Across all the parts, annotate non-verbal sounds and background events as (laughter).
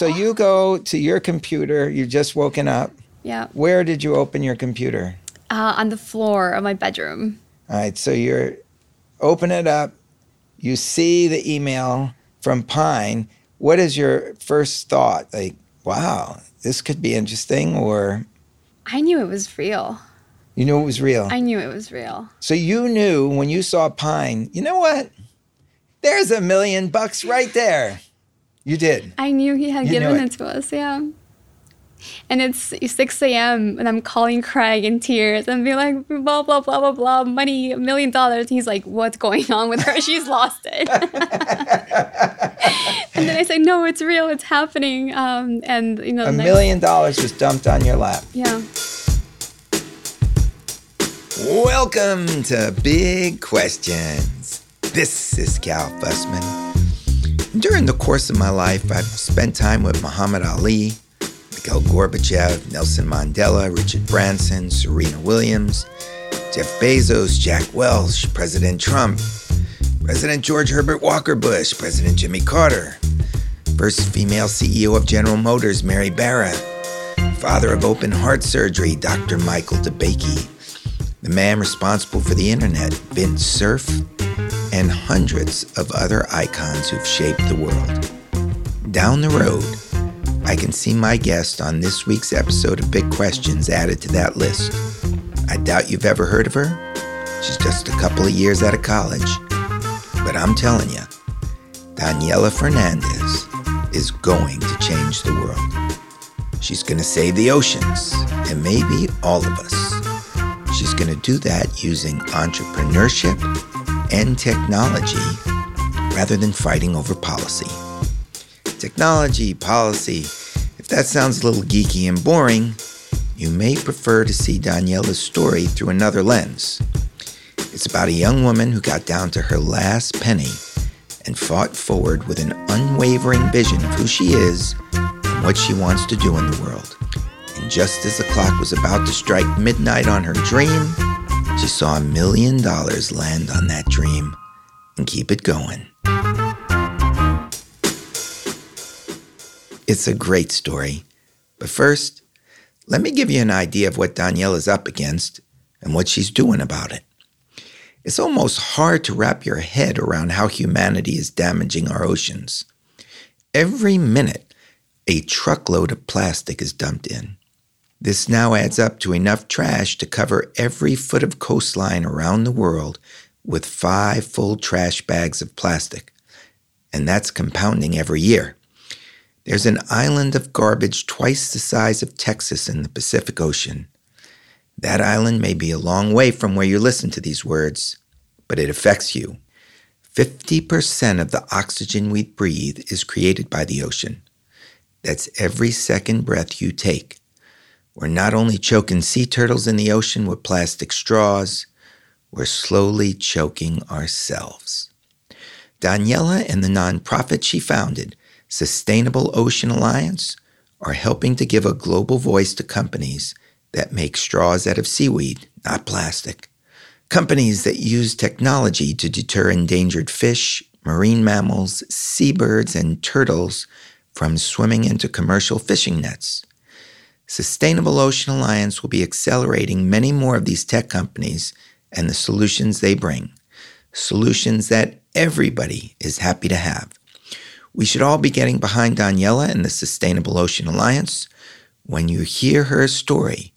So you go to your computer, you just woken up. Yeah. Where did you open your computer? Uh, on the floor of my bedroom. All right, so you're open it up, you see the email from Pine. What is your first thought? Like, wow, this could be interesting, or I knew it was real. you knew it was real? I knew it was real. so you knew when you saw Pine, you know what? There's a million bucks right there. You did. I knew he had You given it. it. to us, yeah. And it's 6 a.m. and I'm calling Craig in tears and be like, blah, blah, blah, blah, blah, money, a million dollars. He's like, what's going on with her? She's lost it. (laughs) and then I say, no, it's real. It's happening. Um, and, you know, A million dollars was dumped on your lap. Yeah. Welcome to Big Questions. This is Cal Fussman. During the course of my life, I've spent time with Muhammad Ali, Mikhail Gorbachev, Nelson Mandela, Richard Branson, Serena Williams, Jeff Bezos, Jack Welch, President Trump, President George Herbert Walker Bush, President Jimmy Carter, first female CEO of General Motors, Mary Barra, father of open heart surgery, Dr. Michael DeBakey, the man responsible for the internet, Vint Cerf, and hundreds of other icons who've shaped the world. Down the road, I can see my guest on this week's episode of Big Questions added to that list. I doubt you've ever heard of her. She's just a couple of years out of college. But I'm telling you, Daniela Fernandez is going to change the world. She's going to save the oceans, and maybe all of us. She's going to do that using entrepreneurship and technology rather than fighting over policy. Technology, policy, if that sounds a little geeky and boring, you may prefer to see Daniela's story through another lens. It's about a young woman who got down to her last penny and fought forward with an unwavering vision of who she is and what she wants to do in the world. Just as the clock was about to strike midnight on her dream, she saw a million dollars land on that dream and keep it going. It's a great story. But first, let me give you an idea of what Danielle is up against and what she's doing about it. It's almost hard to wrap your head around how humanity is damaging our oceans. Every minute, a truckload of plastic is dumped in. This now adds up to enough trash to cover every foot of coastline around the world with five full trash bags of plastic. And that's compounding every year. There's an island of garbage twice the size of Texas in the Pacific Ocean. That island may be a long way from where you listen to these words, but it affects you. 50% of the oxygen we breathe is created by the ocean. That's every second breath you take. We're not only choking sea turtles in the ocean with plastic straws, we're slowly choking ourselves. Daniela and the nonprofit she founded, Sustainable Ocean Alliance, are helping to give a global voice to companies that make straws out of seaweed, not plastic. Companies that use technology to deter endangered fish, marine mammals, seabirds, and turtles from swimming into commercial fishing nets. Sustainable Ocean Alliance will be accelerating many more of these tech companies and the solutions they bring. Solutions that everybody is happy to have. We should all be getting behind Daniela and the Sustainable Ocean Alliance. When you hear her story,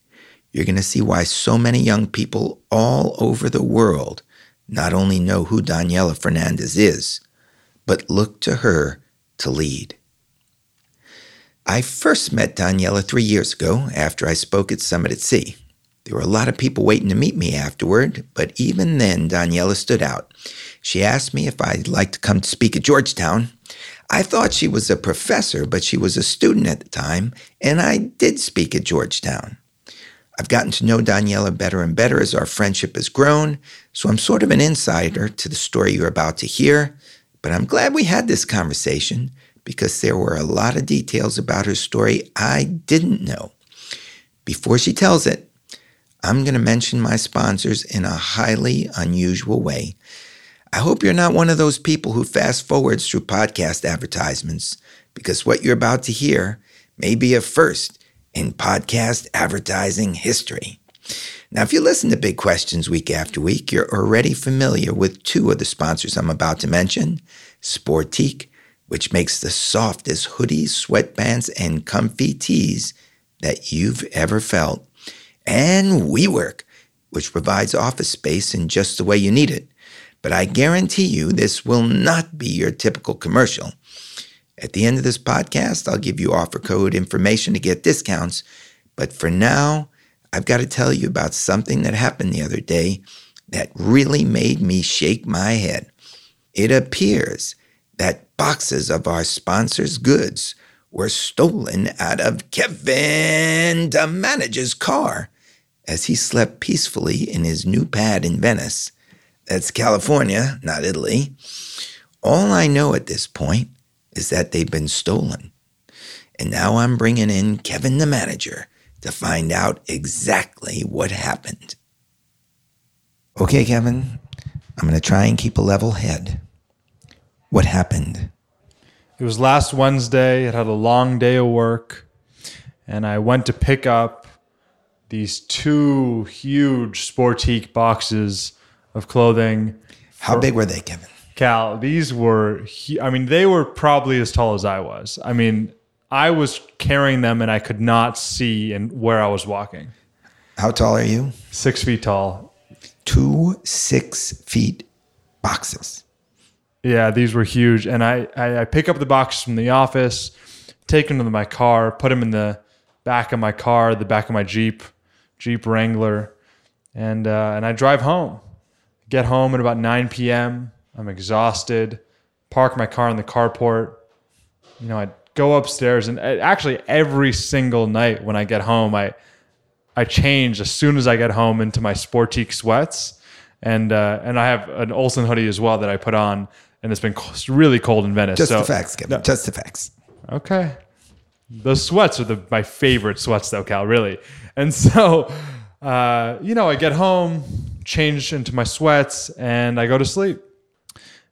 you're going to see why so many young people all over the world not only know who Daniela Fernandez is, but look to her to lead. I first met Daniela three years ago after I spoke at Summit at Sea. There were a lot of people waiting to meet me afterward, but even then, Daniela stood out. She asked me if I'd like to come to speak at Georgetown. I thought she was a professor, but she was a student at the time, and I did speak at Georgetown. I've gotten to know Daniela better and better as our friendship has grown, so I'm sort of an insider to the story you're about to hear. But I'm glad we had this conversation because there were a lot of details about her story I didn't know. Before she tells it, I'm going to mention my sponsors in a highly unusual way. I hope you're not one of those people who fast forwards through podcast advertisements because what you're about to hear may be a first in podcast advertising history. Now, if you listen to Big Questions week after week, you're already familiar with two of the sponsors I'm about to mention Sportiqe, which makes the softest hoodies, sweatbands, and comfy tees that you've ever felt, and WeWork, which provides office space in just the way you need it. But I guarantee you this will not be your typical commercial. At the end of this podcast, I'll give you offer code information to get discounts. But for now, I've got to tell you about something that happened the other day that really made me shake my head. It appears that boxes of our sponsor's goods were stolen out of Kevin, the manager's car, as he slept peacefully in his new pad in Venice. That's California, not Italy. All I know at this point is that they've been stolen. And now I'm bringing in Kevin, the manager, to find out exactly what happened. Okay, Kevin, I'm going to try and keep a level head. What happened? It was last Wednesday. It had a long day of work. And I went to pick up these two huge Sportiqe boxes of clothing. How big were they, Kevin? Cal, these were, I mean, they were probably as tall as I was. I mean, I was carrying them and I could not see and where I was walking. How tall are you? Six feet tall. Two six feet boxes. Yeah, these were huge. And I, I, I pick up the boxes from the office, take them to my car, put them in the back of my car, the back of my Jeep, Jeep Wrangler, and uh, and I drive home. Get home at about 9 p.m. I'm exhausted. Park my car in the carport. You know, I go upstairs, and uh, actually every single night when I get home, I I change as soon as I get home into my Sportiqe sweats, and uh, and I have an Olsen hoodie as well that I put on, and it's been really cold in Venice. Just so- the facts, Kevin. Just the facts. Okay. The sweats are the my favorite sweats though, Cal, really. And (laughs) so uh, you know, I get home, change into my sweats, and I go to sleep.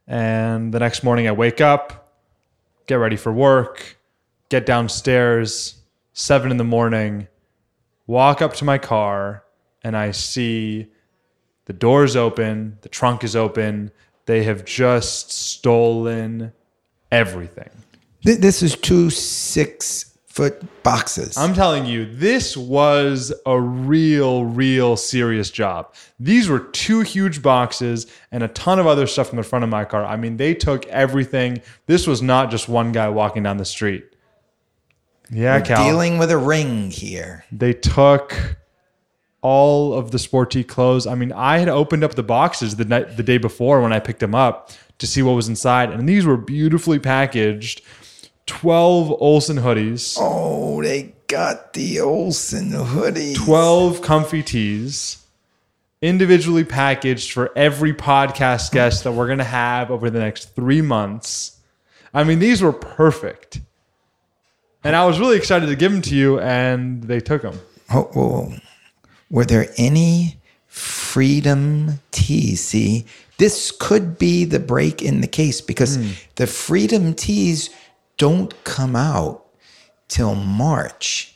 And the next morning I wake up, get ready for work, get downstairs, seven in the morning, walk up to my car, and I see the doors open, the trunk is open. They have just stolen everything. Th- This is two six foot boxes. I'm telling you, this was a real, real serious job. These were two huge boxes and a ton of other stuff in the front of my car. I mean, they took everything. This was not just one guy walking down the street. Yeah, Cal. Dealing with a ring here. they took all of the sporty clothes. I mean, I had opened up the boxes the night, the day before when I picked them up to see what was inside, and these were beautifully packaged. Twelve Olsen hoodies. Oh, they got the Olsen hoodies. 12 comfy tees individually packaged for every podcast guest that we're going to have over the next three months. I mean, these were perfect. And I was really excited to give them to you, and they took them. Oh, oh. Were there any freedom tees? See, this could be the break in the case because hmm. the freedom tees don't come out till March.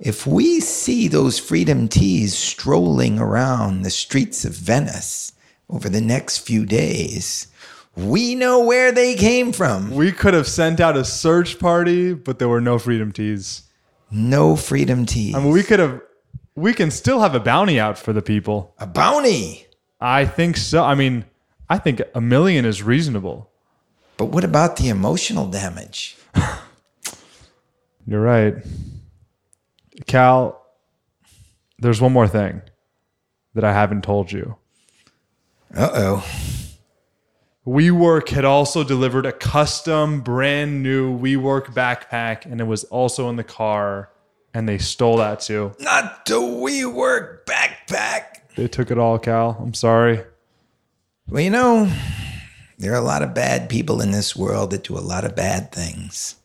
If we see those freedom tees strolling around the streets of Venice over the next few days, we know where they came from. We could have sent out a search party, but there were no freedom tees. No freedom tees. I mean, we could have, we can still have a bounty out for the people. a bounty. I think so. I mean, I think a million is reasonable. But what about the emotional damage? (sighs) You're right. Cal, there's one more thing that I haven't told you. Uh oh. WeWork had also delivered a custom, brand new WeWork backpack, and it was also in the car, and they stole that too. Not the WeWork backpack. They took it all, Cal. I'm sorry. Well, you know, there are a lot of bad people in this world that do a lot of bad things.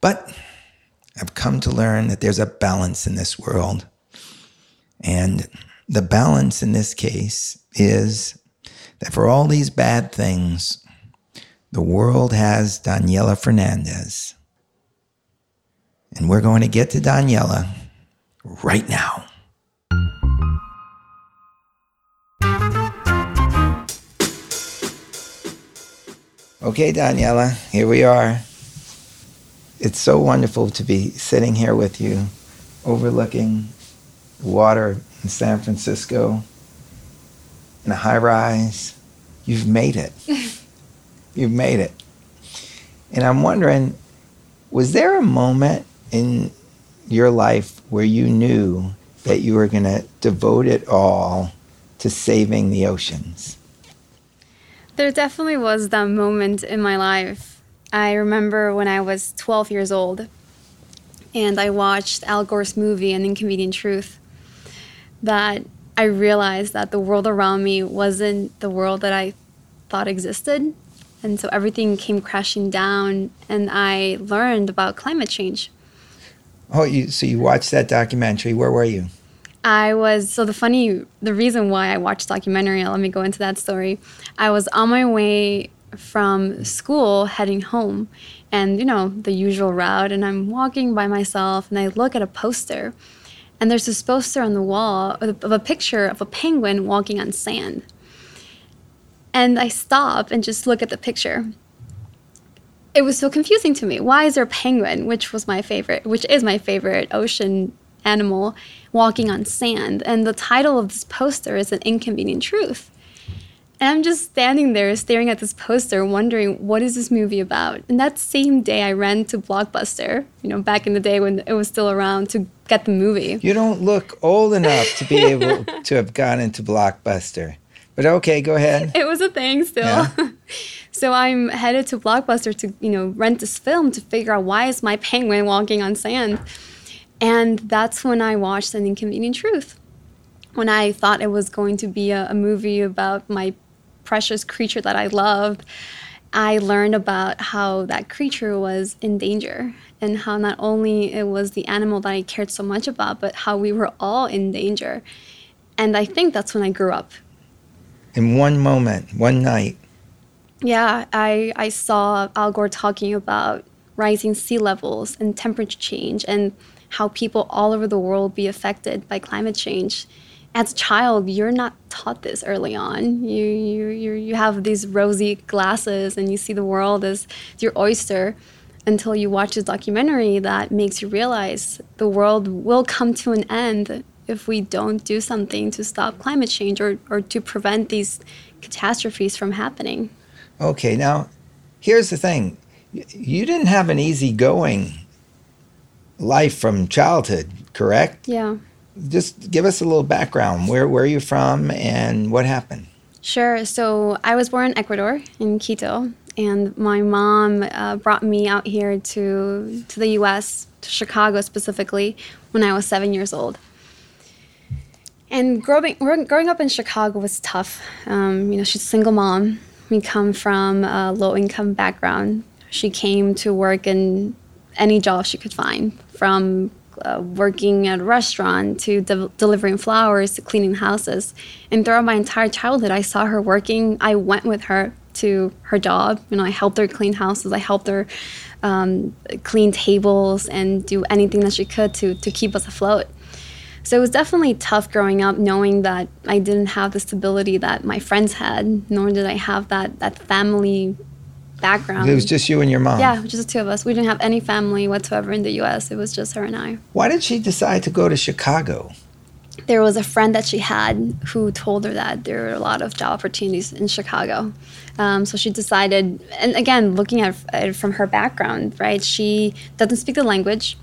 But I've come to learn that there's a balance in this world. And the balance in this case is that for all these bad things, The world has Daniela Fernandez. And we're going to get to Daniela right now. Okay, Daniela, here we are. It's so wonderful to be sitting here with you, overlooking water in San Francisco in a high rise. You've made it. (laughs) You've made it. And I'm wondering, was there a moment in your life where you knew that you were going to devote it all to saving the oceans? There definitely was that moment in my life. I remember when I was 12 years old and I watched Al Gore's movie, An Inconvenient Truth, that I realized that the world around me wasn't the world that I thought existed. And so everything came crashing down, and I learned about climate change. Oh, you, so you watched that documentary. Where were you? I was so the funny the reason why I watched documentary. Let me go into that story. I was on my way from school heading home, and you know the usual route. And I'm walking by myself, and I look at a poster, and there's this poster on the wall of a picture of a penguin walking on sand. And I stop and just look at the picture. It was so confusing to me. Why is there a penguin, which was my favorite, which is my favorite ocean animal, walking on sand? And the title of this poster is An Inconvenient Truth. And I'm just standing there staring at this poster, wondering what is this movie about. And that same day, I ran to Blockbuster, you know, back in the day when it was still around, to get the movie. You don't look old enough to be able (laughs) to have gone into Blockbuster. But okay, go ahead. (laughs) It was a thing still. Yeah. (laughs) so I'm headed to Blockbuster to, you know, rent this film to figure out why is my penguin walking on sand. And that's when I watched An Inconvenient Truth. When I thought it was going to be a, a movie about my precious creature that I loved, I learned about how that creature was in danger and how not only it was the animal that I cared so much about, but how we were all in danger. And I think that's when I grew up in one moment, one night. Yeah, I, I saw Al Gore talking about rising sea levels and temperature change and how people all over the world be affected by climate change. As a child, you're not taught this early on. You, you, you, you have these rosy glasses and you see the world as your oyster until you watch this documentary that makes you realize the world will come to an end if we don't do something to stop climate change or, or to prevent these catastrophes from happening. Okay, now here's the thing you didn't have an easygoing life from childhood, correct? Yeah. Just give us a little background. Where, where are you from and what happened? Sure. So I was born in Ecuador, in Quito, and my mom uh, brought me out here to, to the US, to Chicago specifically, when I was seven years old. And growing growing up in Chicago was tough. Um, you know, she's a single mom. We come from a low income background. She came to work in any job she could find, from uh, working at a restaurant to de- delivering flowers to cleaning houses. And throughout my entire childhood, I saw her working. I went with her to her job. You know, I helped her clean houses. I helped her um, clean tables and do anything that she could to to keep us afloat. So it was definitely tough growing up knowing that I didn't have the stability that my friends had, nor did I have that, that family background. It was just you and your mom? Yeah, just the two of us. We didn't have any family whatsoever in the US. It was just her and I. Why did she decide to go to Chicago? There was a friend that she had who told her that there were a lot of job opportunities in Chicago. Um, so she decided, and again, looking at it from her background, right? She doesn't speak the language.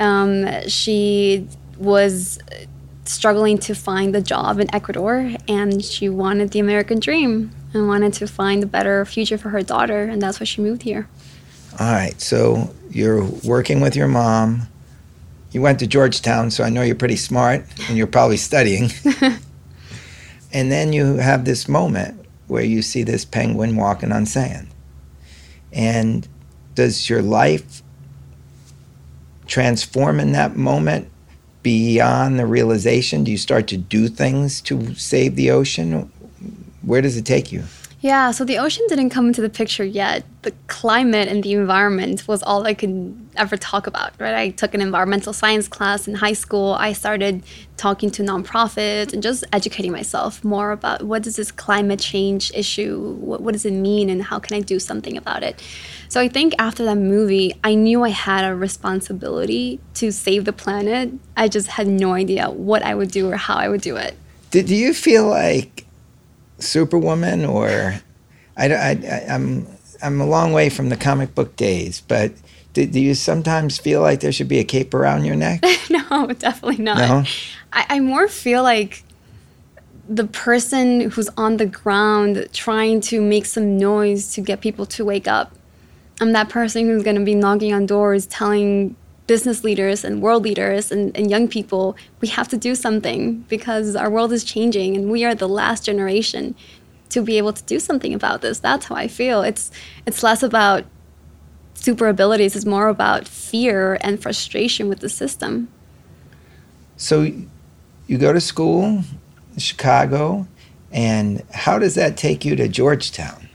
Um, she was uh, struggling to find a job in Ecuador and she wanted the American dream and wanted to find a better future for her daughter and that's why she moved here. All right. So you're working with your mom. You went to Georgetown, so I know you're pretty smart and you're probably studying. (laughs) and then you have this moment where you see this penguin walking on sand. And does your life transform in that moment beyond the realization? Do you start to do things to save the ocean? Where does it take you? Yeah, so the ocean didn't come into the picture yet. The climate and the environment was all I could ever talk about, right? I took an environmental science class in high school. I started talking to nonprofits and just educating myself more about what does this climate change issue, what, what does it mean and how can I do something about it? So I think after that movie, I knew I had a responsibility to save the planet. I just had no idea what I would do or how I would do it. Did you feel like Superwoman, or I, I, am I'm, I'm a long way from the comic book days, but do, do, you sometimes feel like there should be a cape around your neck? (laughs) no, definitely not. No? I, I more feel like the person who's on the ground trying to make some noise to get people to wake up. I'm that person who's going to be knocking on doors telling business leaders and world leaders and, and young people, we have to do something because our world is changing and we are the last generation to be able to do something about this. That's how I feel. It's it's less about super abilities, it's more about fear and frustration with the system. So you go to school in Chicago and how does that take you to Georgetown?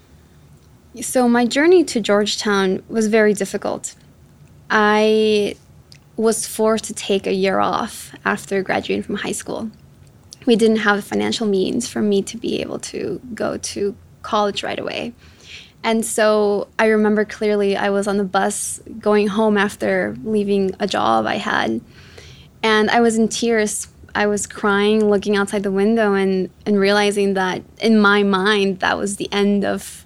So my journey to Georgetown was very difficult. I was forced to take a year off after graduating from high school. We didn't have the financial means for me to be able to go to college right away. And so I remember clearly I was on the bus going home after leaving a job I had. And I was in tears. I was crying, looking outside the window, and, and realizing that in my mind, that was the end of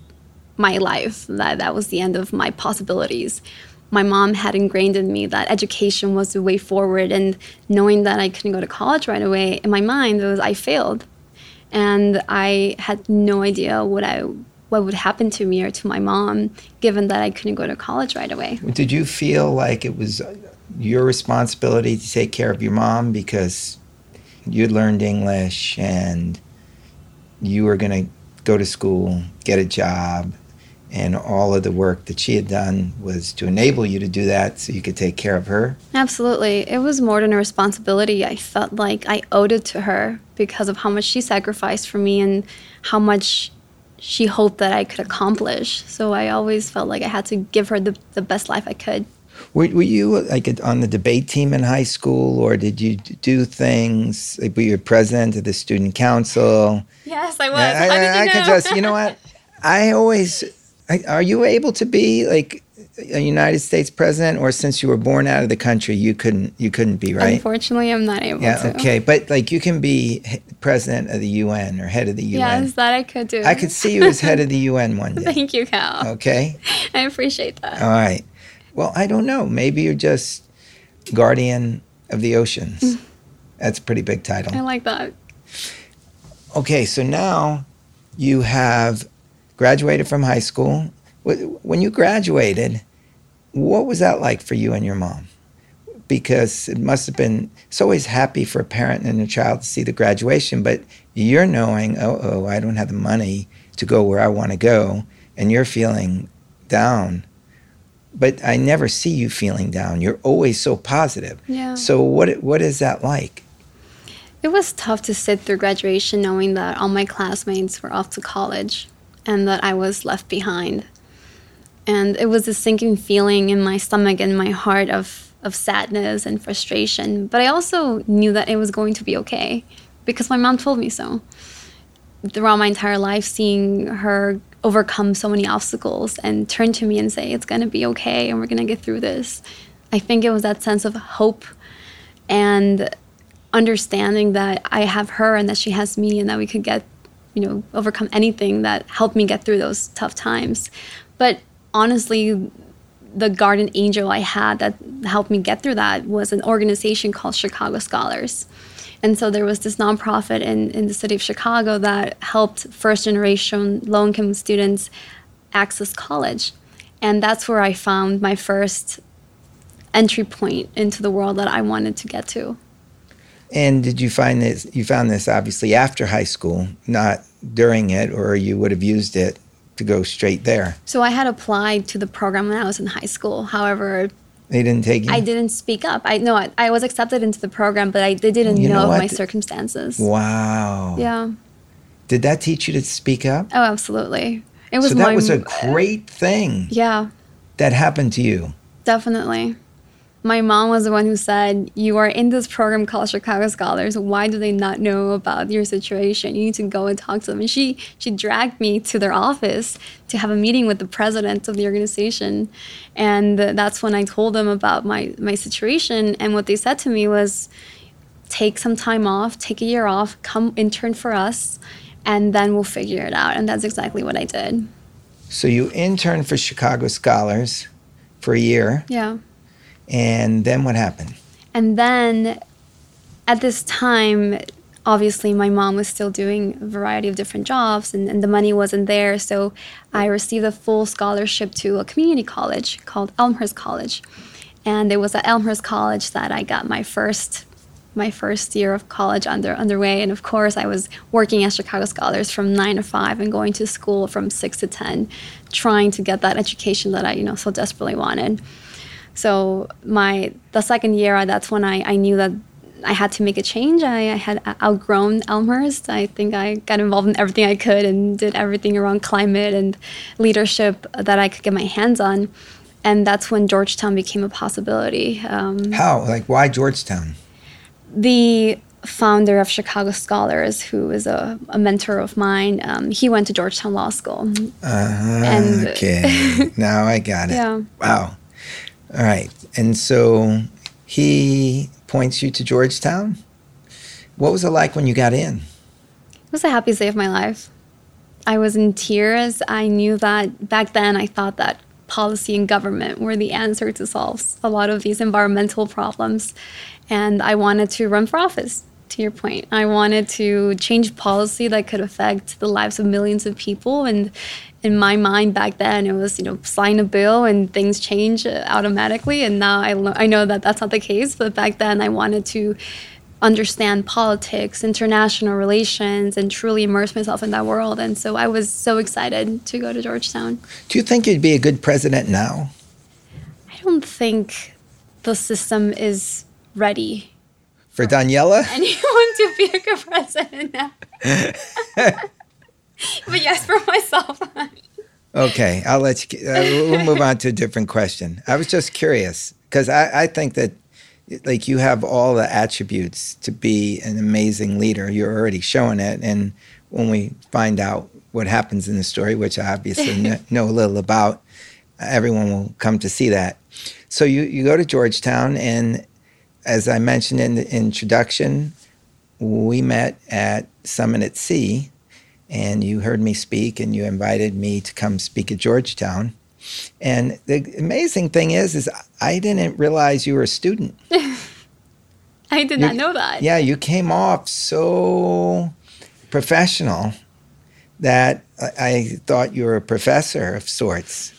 my life, that that was the end of my possibilities my mom had ingrained in me that education was the way forward and knowing that I couldn't go to college right away in my mind it was I failed and I had no idea what I what would happen to me or to my mom given that I couldn't go to college right away. Did you feel like it was your responsibility to take care of your mom because you'd learned English and you were going to go to school, get a job, and all of the work that she had done was to enable you to do that so you could take care of her? Absolutely. It was more than a responsibility. I felt like I owed it to her because of how much she sacrificed for me and how much she hoped that I could accomplish. So I always felt like I had to give her the, the best life I could. Were, were you like on the debate team in high school, or did you do things? Like, were you president of the student council? Yes, I was. I, I, I, I can just, you know what? (laughs) I always are you able to be like a United States president, or since you were born out of the country, you couldn't you couldn't be right? Unfortunately, I'm not able yeah, to. okay, but like you can be president of the UN or head of the UN. Yes, that I could do. I could see you as head of the UN one (laughs) day. Thank you, Cal. Okay. (laughs) I appreciate that. All right. Well, I don't know. Maybe you're just guardian of the oceans. Mm. That's a pretty big title. I like that. Okay, so now you have graduated from high school. When you graduated, what was that like for you and your mom? Because it must have been, it's always happy for a parent and a child to see the graduation, but you're knowing, oh, oh, I don't have the money to go where I want to go, and you're feeling down. But I never see you feeling down. You're always so positive. Yeah. So what what is that like? It was tough to sit through graduation knowing that all my classmates were off to college and that I was left behind. And it was a sinking feeling in my stomach and my heart of, of sadness and frustration. But I also knew that it was going to be okay because my mom told me so. Throughout my entire life, seeing her overcome so many obstacles and turn to me and say, It's going to be okay and we're going to get through this. I think it was that sense of hope and understanding that I have her and that she has me and that we could get you know overcome anything that helped me get through those tough times. But honestly the guardian angel i had that helped me get through that was an organization called chicago scholars. And so there was this nonprofit in, in the city of chicago that helped first generation low income students access college. And that's where i found my first entry point into the world that i wanted to get to and did you find this? You found this obviously after high school, not during it, or you would have used it to go straight there. So I had applied to the program when I was in high school. However, they didn't take you. I didn't speak up. I know I, I, was accepted into the program, but I they didn't you know, know my circumstances. Wow. Yeah. Did that teach you to speak up? Oh, absolutely. It was so that my was a great thing yeah, that happened to you. definitely. My mom was the one who said, "You are in this program called Chicago Scholars. Why do they not know about your situation? You need to go and talk to them." And she she dragged me to their office to have a meeting with the president of the organization, and that's when I told them about my my situation. And what they said to me was, "Take some time off, take a year off, come intern for us, and then we'll figure it out." And that's exactly what I did. So you interned for Chicago Scholars for a year, Yeah. And then what happened? And then at this time, obviously, my mom was still doing a variety of different jobs and, and the money wasn't there. So I received a full scholarship to a community college called Elmhurst College. And it was at Elmhurst College that I got my first my first year of college under underway and of course I was working as Chicago Scholars from 9 to 5 and going to school from 6 to 10 trying to get that education that I you know so desperately wanted. So my the second year, that's when I, I knew that I had to make a change. I, I had outgrown Elmhurst. I think I got involved in everything I could and did everything around climate and leadership that I could get my hands on. And that's when Georgetown became a possibility. Um, How? Like, why Georgetown? the founder of Chicago Scholars, who is a, a mentor of mine, um, he went to Georgetown Law School. And- okay, (laughs) now I got it. Yeah. Wow. All right. And so he points you to Georgetown. What was it like when you got in? It was the happiest day of my life. I was in tears. I knew that back then I thought that policy and government were the answer to solve a lot of these environmental problems. And I wanted to run for office, to your point. I wanted to change policy that could affect the lives of millions of people. And in my mind back then, it was, you know, sign a bill and things change uh, automatically. And now I, lo- I know that that's not the case. But back then, I wanted to understand politics, international relations, and truly immerse myself in that world. And so I was so excited to go to Georgetown. Do you think you'd be a good president now? I don't think the system is ready For Daniela? (laughs) anyone to be a good president now. (laughs) (laughs) but yes, for myself. Okay, I'll let you. Uh, we'll move on to a different question. I was just curious because I, I think that, like, you have all the attributes to be an amazing leader. You're already showing it, and when we find out what happens in the story, which I obviously (laughs) kn- know a little about, everyone will come to see that. So you you go to Georgetown, and as I mentioned in the introduction, we met at Summit at Sea and you heard me speak and you invited me to come speak at Georgetown. And the amazing thing is, is I didn't realize you were a student. (laughs) I did You- not know that. Yeah, you came off so professional that I, I thought you were a professor of sorts.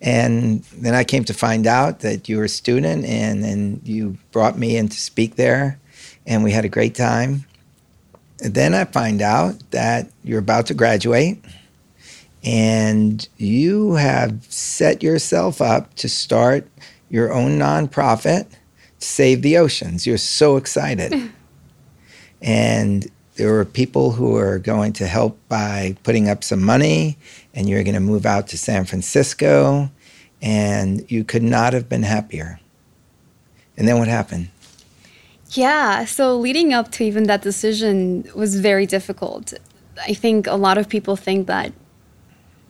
And then I came to find out that you were a student, and then you brought me in to speak there, and we had a great time. And then I find out that you're about to graduate, and you have set yourself up to start your own nonprofit to save the oceans. You're so excited. (laughs) and there were people who are going to help by putting up some money, and you're going to move out to San Francisco, and you could not have been happier. And then what happened? Yeah, so leading up to even that decision was very difficult. I think a lot of people think that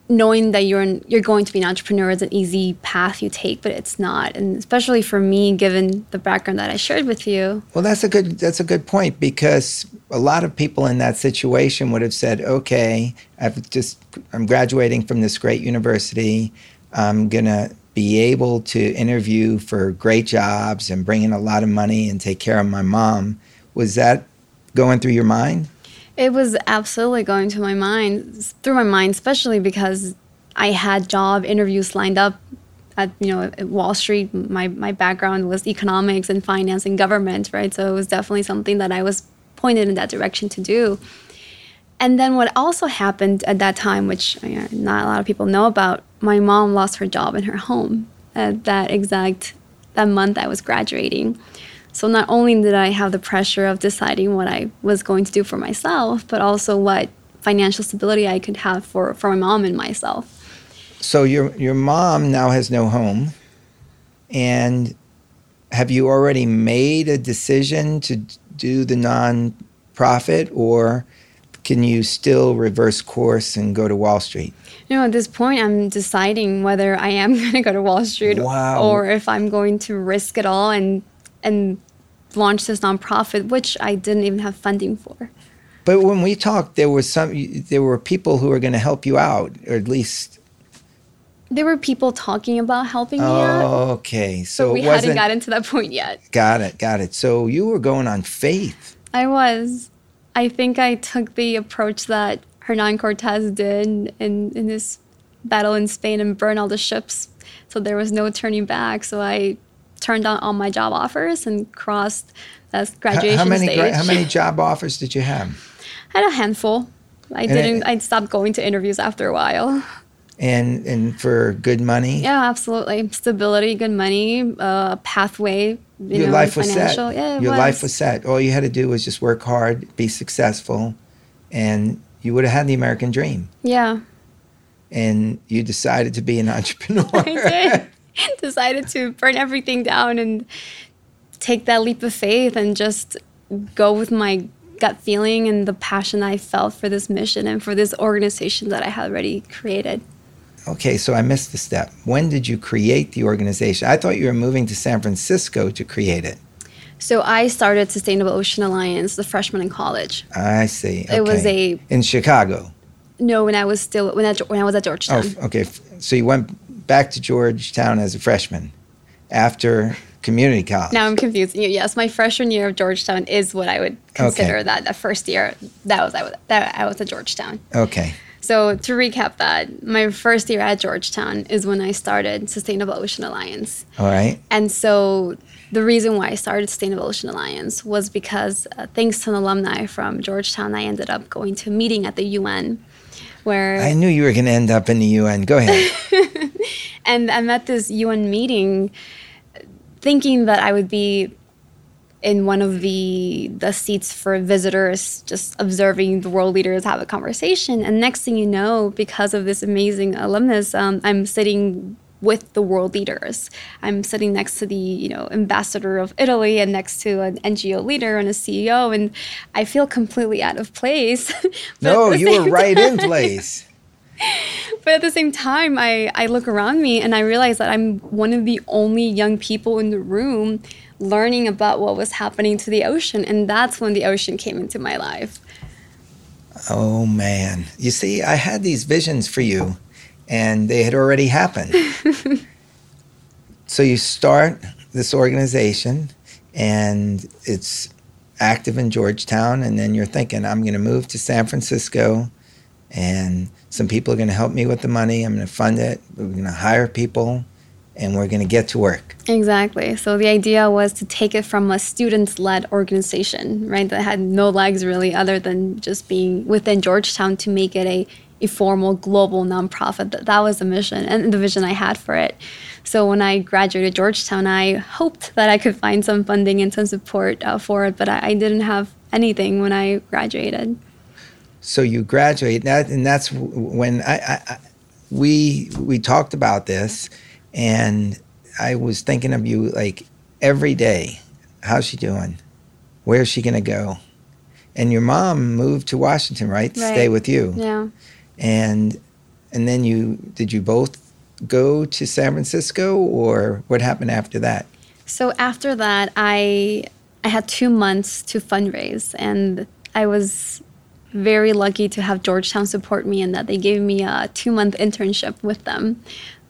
knowing that you're you're going to be an entrepreneur is an easy path you take, but it's not. And especially for me, given the background that I shared with you. Well, that's a good that's a good point because a lot of people in that situation would have said, "Okay, I've just I'm graduating from this great university. I'm gonna be able to interview for great jobs and bring in a lot of money and take care of my mom." Was that going through your mind? It was absolutely going to my mind, through my mind, especially because I had job interviews lined up at you know at Wall Street. My my background was economics and finance and government, right? So it was definitely something that I was pointed in that direction to do. And then what also happened at that time, which you know, not a lot of people know about, my mom lost her job in her home at that exact that month I was graduating. So not only did I have the pressure of deciding what I was going to do for myself, but also what financial stability I could have for, for my mom and myself. So your your mom now has no home, and have you already made a decision to do the non-profit, or can you still reverse course and go to Wall Street? Know, at this point, I'm deciding whether I am (laughs) going to go to Wall Street Wow. or if I'm going to risk it all and and launch this nonprofit, which I didn't even have funding for. But when we talked, there was some there were people who were going to help you out, or at least. There were people talking about helping me out, Oh, okay. So we hadn't gotten to that point yet. got it. Got it. So you were going on faith. I was. I think I took the approach that Hernan Cortez did in, in this battle in Spain and burn all the ships. So there was no turning back. So I turned down all my job offers and crossed that graduation how many stage. how many job offers did you have? I had a handful. I it- didn't. I stopped going to interviews after a while. And and for good money. Yeah, absolutely. Stability, good money, uh, pathway. You Your know, life was set. Yeah, Your was. life was set. All you had to do was just work hard, be successful, and you would have had the American dream. Yeah, And you decided to be an (laughs) entrepreneur. I did. (laughs) Decided to burn everything down and take that leap of faith and just go with my gut feeling and the passion I felt for this mission and for this organization that I had already created. Okay, so I missed the step. When did you create the organization? I thought you were moving to San Francisco to create it. So I started Sustainable Ocean Alliance, the freshman in college. I see. It was a- in Chicago. No, when I was still when I, when I was at Georgetown. Oh, okay. So you went back to Georgetown as a freshman after community college. Now I'm confusing you. Yes, my freshman year of Georgetown is what I would consider Okay. that. That first year, that was I was that I was at Georgetown. Okay. So to recap that, my first year at Georgetown is when I started Sustainable Ocean Alliance. All right. And so the reason why I started Sustainable Ocean Alliance was because uh, thanks to an alumni from Georgetown, I ended up going to a meeting at the UN where I knew you were going to end up in the UN. Go ahead. (laughs) (laughs) and I'm at this UN meeting thinking that I would be in one of the the seats for visitors just observing the world leaders have a conversation. And next thing you know because of this amazing alumnus um, i'm sitting with the world leaders. I'm sitting next to the you know ambassador of italy and next to an ngo leader and a ceo and i feel completely out of place. (laughs) No, you were right in (laughs) place. but at the same time, I, I look around me and I realize that I'm one of the only young people in the room learning about what was happening to the ocean. And that's when the ocean came into my life. Oh man. You see, I had these visions for you and they had already happened. (laughs) so you start this organization and it's active in Georgetown and then you're thinking I'm going to move to San Francisco and some people are going to help me with the money. I'm going to fund it. We're going to hire people and we're going to get to work. Exactly. So the idea was to take it from a student led organization, right, that had no legs really other than just being within Georgetown to make it a, a formal global nonprofit. That, that was the mission and the vision I had for it. So when I graduated Georgetown, I hoped that I could find some funding and some support uh, for it, but I, I didn't have anything when I graduated. so you graduate that and that's when I, I, I we we talked about this and i was thinking of you like every day. How's she doing? Where's she going to go? And your mom moved to washington right, to stay with you. Yeah. and and then you did you both go to san francisco or what happened after that? So after that, I I had two months to fundraise, and I was very lucky to have Georgetown support me and that they gave me a two month internship with them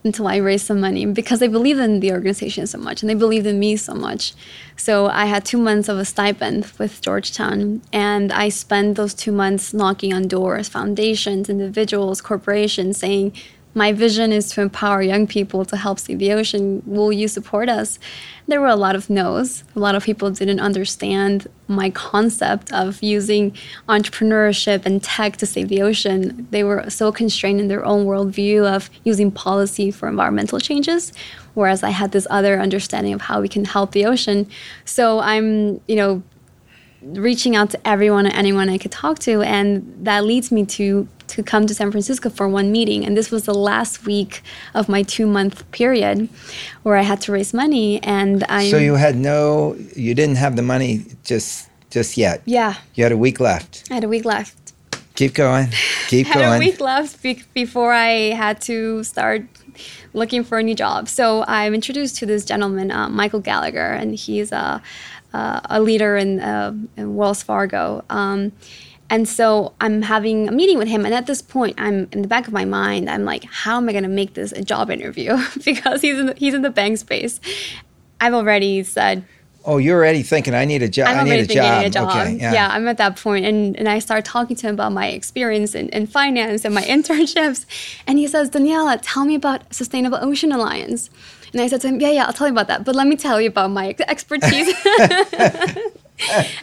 until I raised some money because they believed in the organization so much and they believed in me so much. So I had two months of a stipend with Georgetown, and I spent those two months knocking on doors, foundations, individuals, corporations, saying. My vision is to empower young people to help save the ocean. Will you support us? There were a lot of no's. A lot of people didn't understand my concept of using entrepreneurship and tech to save the ocean. They were so constrained in their own worldview of using policy for environmental changes, whereas I had this other understanding of how we can help the ocean. So I'm, you know, reaching out to everyone and anyone I could talk to, and that leads me to to come to San Francisco for one meeting. And this was the last week of my two month period where I had to raise money. And I So you had no, you didn't have the money just just yet. yeah, You had a week left. I had a week left. Keep going. (laughs) Keep going. had a week left be- before I had to start looking for a new job. So I'm introduced to this gentleman, uh, Michael Gallagher, and he's a, uh, a leader in, uh, in Wells Fargo. Um, and so I'm having a meeting with him, and at this point, I'm in the back of my mind. I'm like, how am I going to make this a job interview? (laughs) because he's in the, he's in the bank space. I've already said Oh, you're already thinking I need a job. I'm I need a job. Need a job. Okay. yeah. Yeah. I'm at that point, and and I start talking to him about my experience in, in finance and my (laughs) internships, and he says, Daniela, tell me about Sustainable Ocean Alliance. And I said to him, Yeah, yeah, I'll tell you about that, but let me tell you about my expertise. (laughs)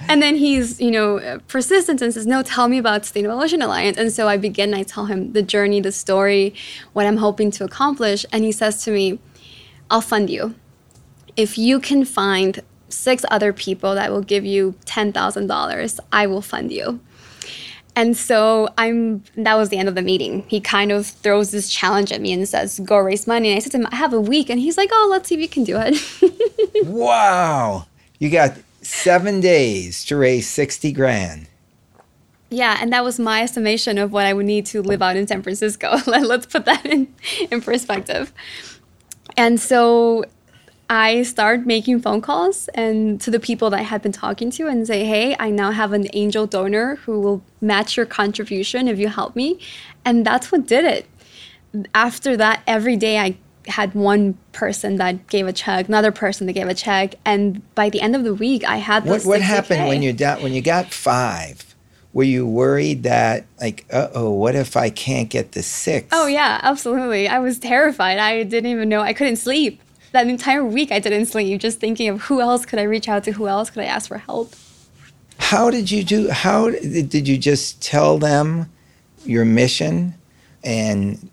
and then he's, you know, persistent and says, No, tell me about the Sustainable Ocean Alliance. And so I begin, I tell him the journey, the story, what I'm hoping to accomplish, and he says to me, I'll fund you if you can find six other people that will give you $10,000, I will fund you. And so I'm that was the end of the meeting. He kind of throws this challenge at me and says, "Go raise money." And I said to him, "I have a week." And he's like, "Oh, let's see if you can do it." (laughs) Wow. You got seven days to raise 60 grand. yeah, and that was my estimation of what I would need to live out in San Francisco. Let- (laughs) Let's put that in in perspective. And so I start making phone calls and to the people that I had been talking to and say, "Hey, I now have an angel donor who will match your contribution if you help me." And that's what did it. After that, every day I had one person that gave a check, another person that gave a check, and by the end of the week, I had What what happened when you got when you got five? Were you worried that like, uh oh, what if I can't get the six? Oh yeah, absolutely. I was terrified. I didn't even know I couldn't sleep. That entire week I didn't sleep, just thinking of who else could I reach out to, who else could I ask for help. How did you do? How did you just tell them your mission and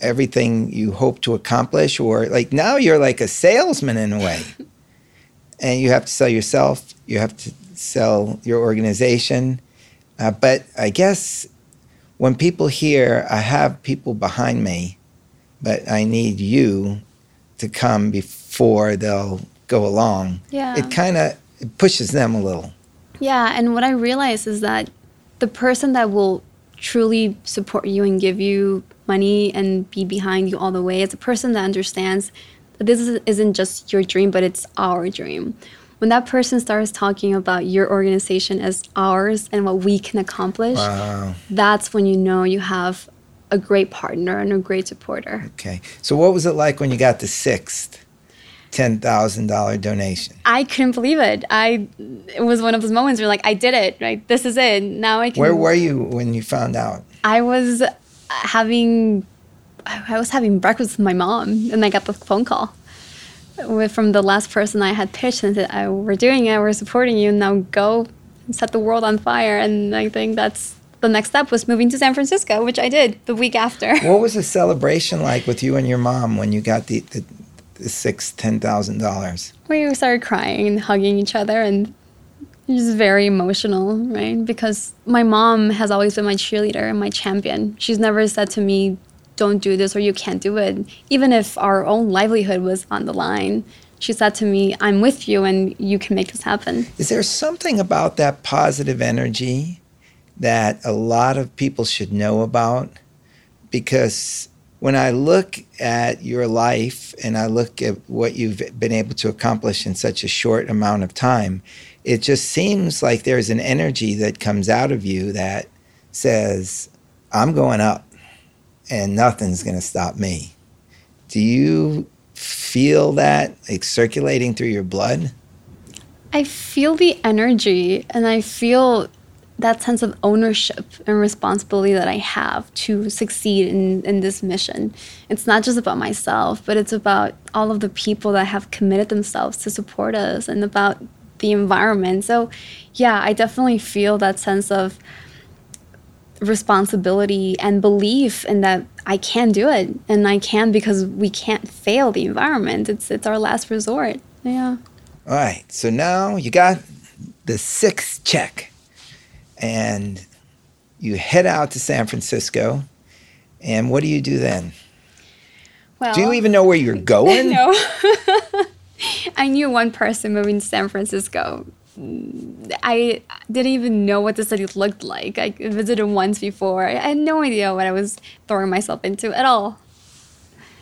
everything you hope to accomplish, or like now you're like a salesman in a way, (laughs) and you have to sell yourself, you have to sell your organization, uh, but I guess when people hear I have people behind me, but I need you to come before they'll go along, Yeah. it kind of pushes them a little. Yeah, and what I realize is that the person that will truly support you and give you money and be behind you all the way is a person that understands that this is- isn't just your dream, but it's our dream. When that person starts talking about your organization as ours and what we can accomplish, Wow. that's when you know you have a great partner and a great supporter. Okay. So what was it like when you got the sixth ten thousand dollar donation? I couldn't believe it. I it was one of those moments where like I did it. Right, this is it. Now I can. Where were you when you found out? I was having I was having breakfast with my mom, and I got the phone call with, from the last person I had pitched and said, I, "We're doing it. We're supporting you. Now go and set the world on fire." And I think that's the next step was moving to San Francisco, which I did the week after. (laughs) What was the celebration like with you and your mom when you got the the, the six ten thousand dollars? we started crying and hugging each other and it was very emotional right because my mom has always been my cheerleader and my champion she's never said to me don't do this or you can't do it even if our own livelihood was on the line she said to me i'm with you and you can make this happen Is there something about that positive energy that a lot of people should know about? Because when I look at your life and I look at what you've been able to accomplish in such a short amount of time, it just seems like there's an energy that comes out of you that says, I'm going up and nothing's going to stop me. Do you feel that like circulating through your blood? I feel the energy and I feel that sense of ownership and responsibility that I have to succeed in, in this mission. It's not just about myself, but it's about all of the people that have committed themselves to support us and about the environment. So, yeah, I definitely feel that sense of responsibility and belief in that I can do it and I can because we can't fail the environment. It's it's our last resort. Yeah. All right. So now you got the sixth check and you head out to San Francisco. And what do you do then? Well, Do you even know where you're (laughs) going? No. (laughs) I knew one person moving to San Francisco. Mm, I didn't even know what the city looked like. I visited once before. I had no idea what I was throwing myself into at all.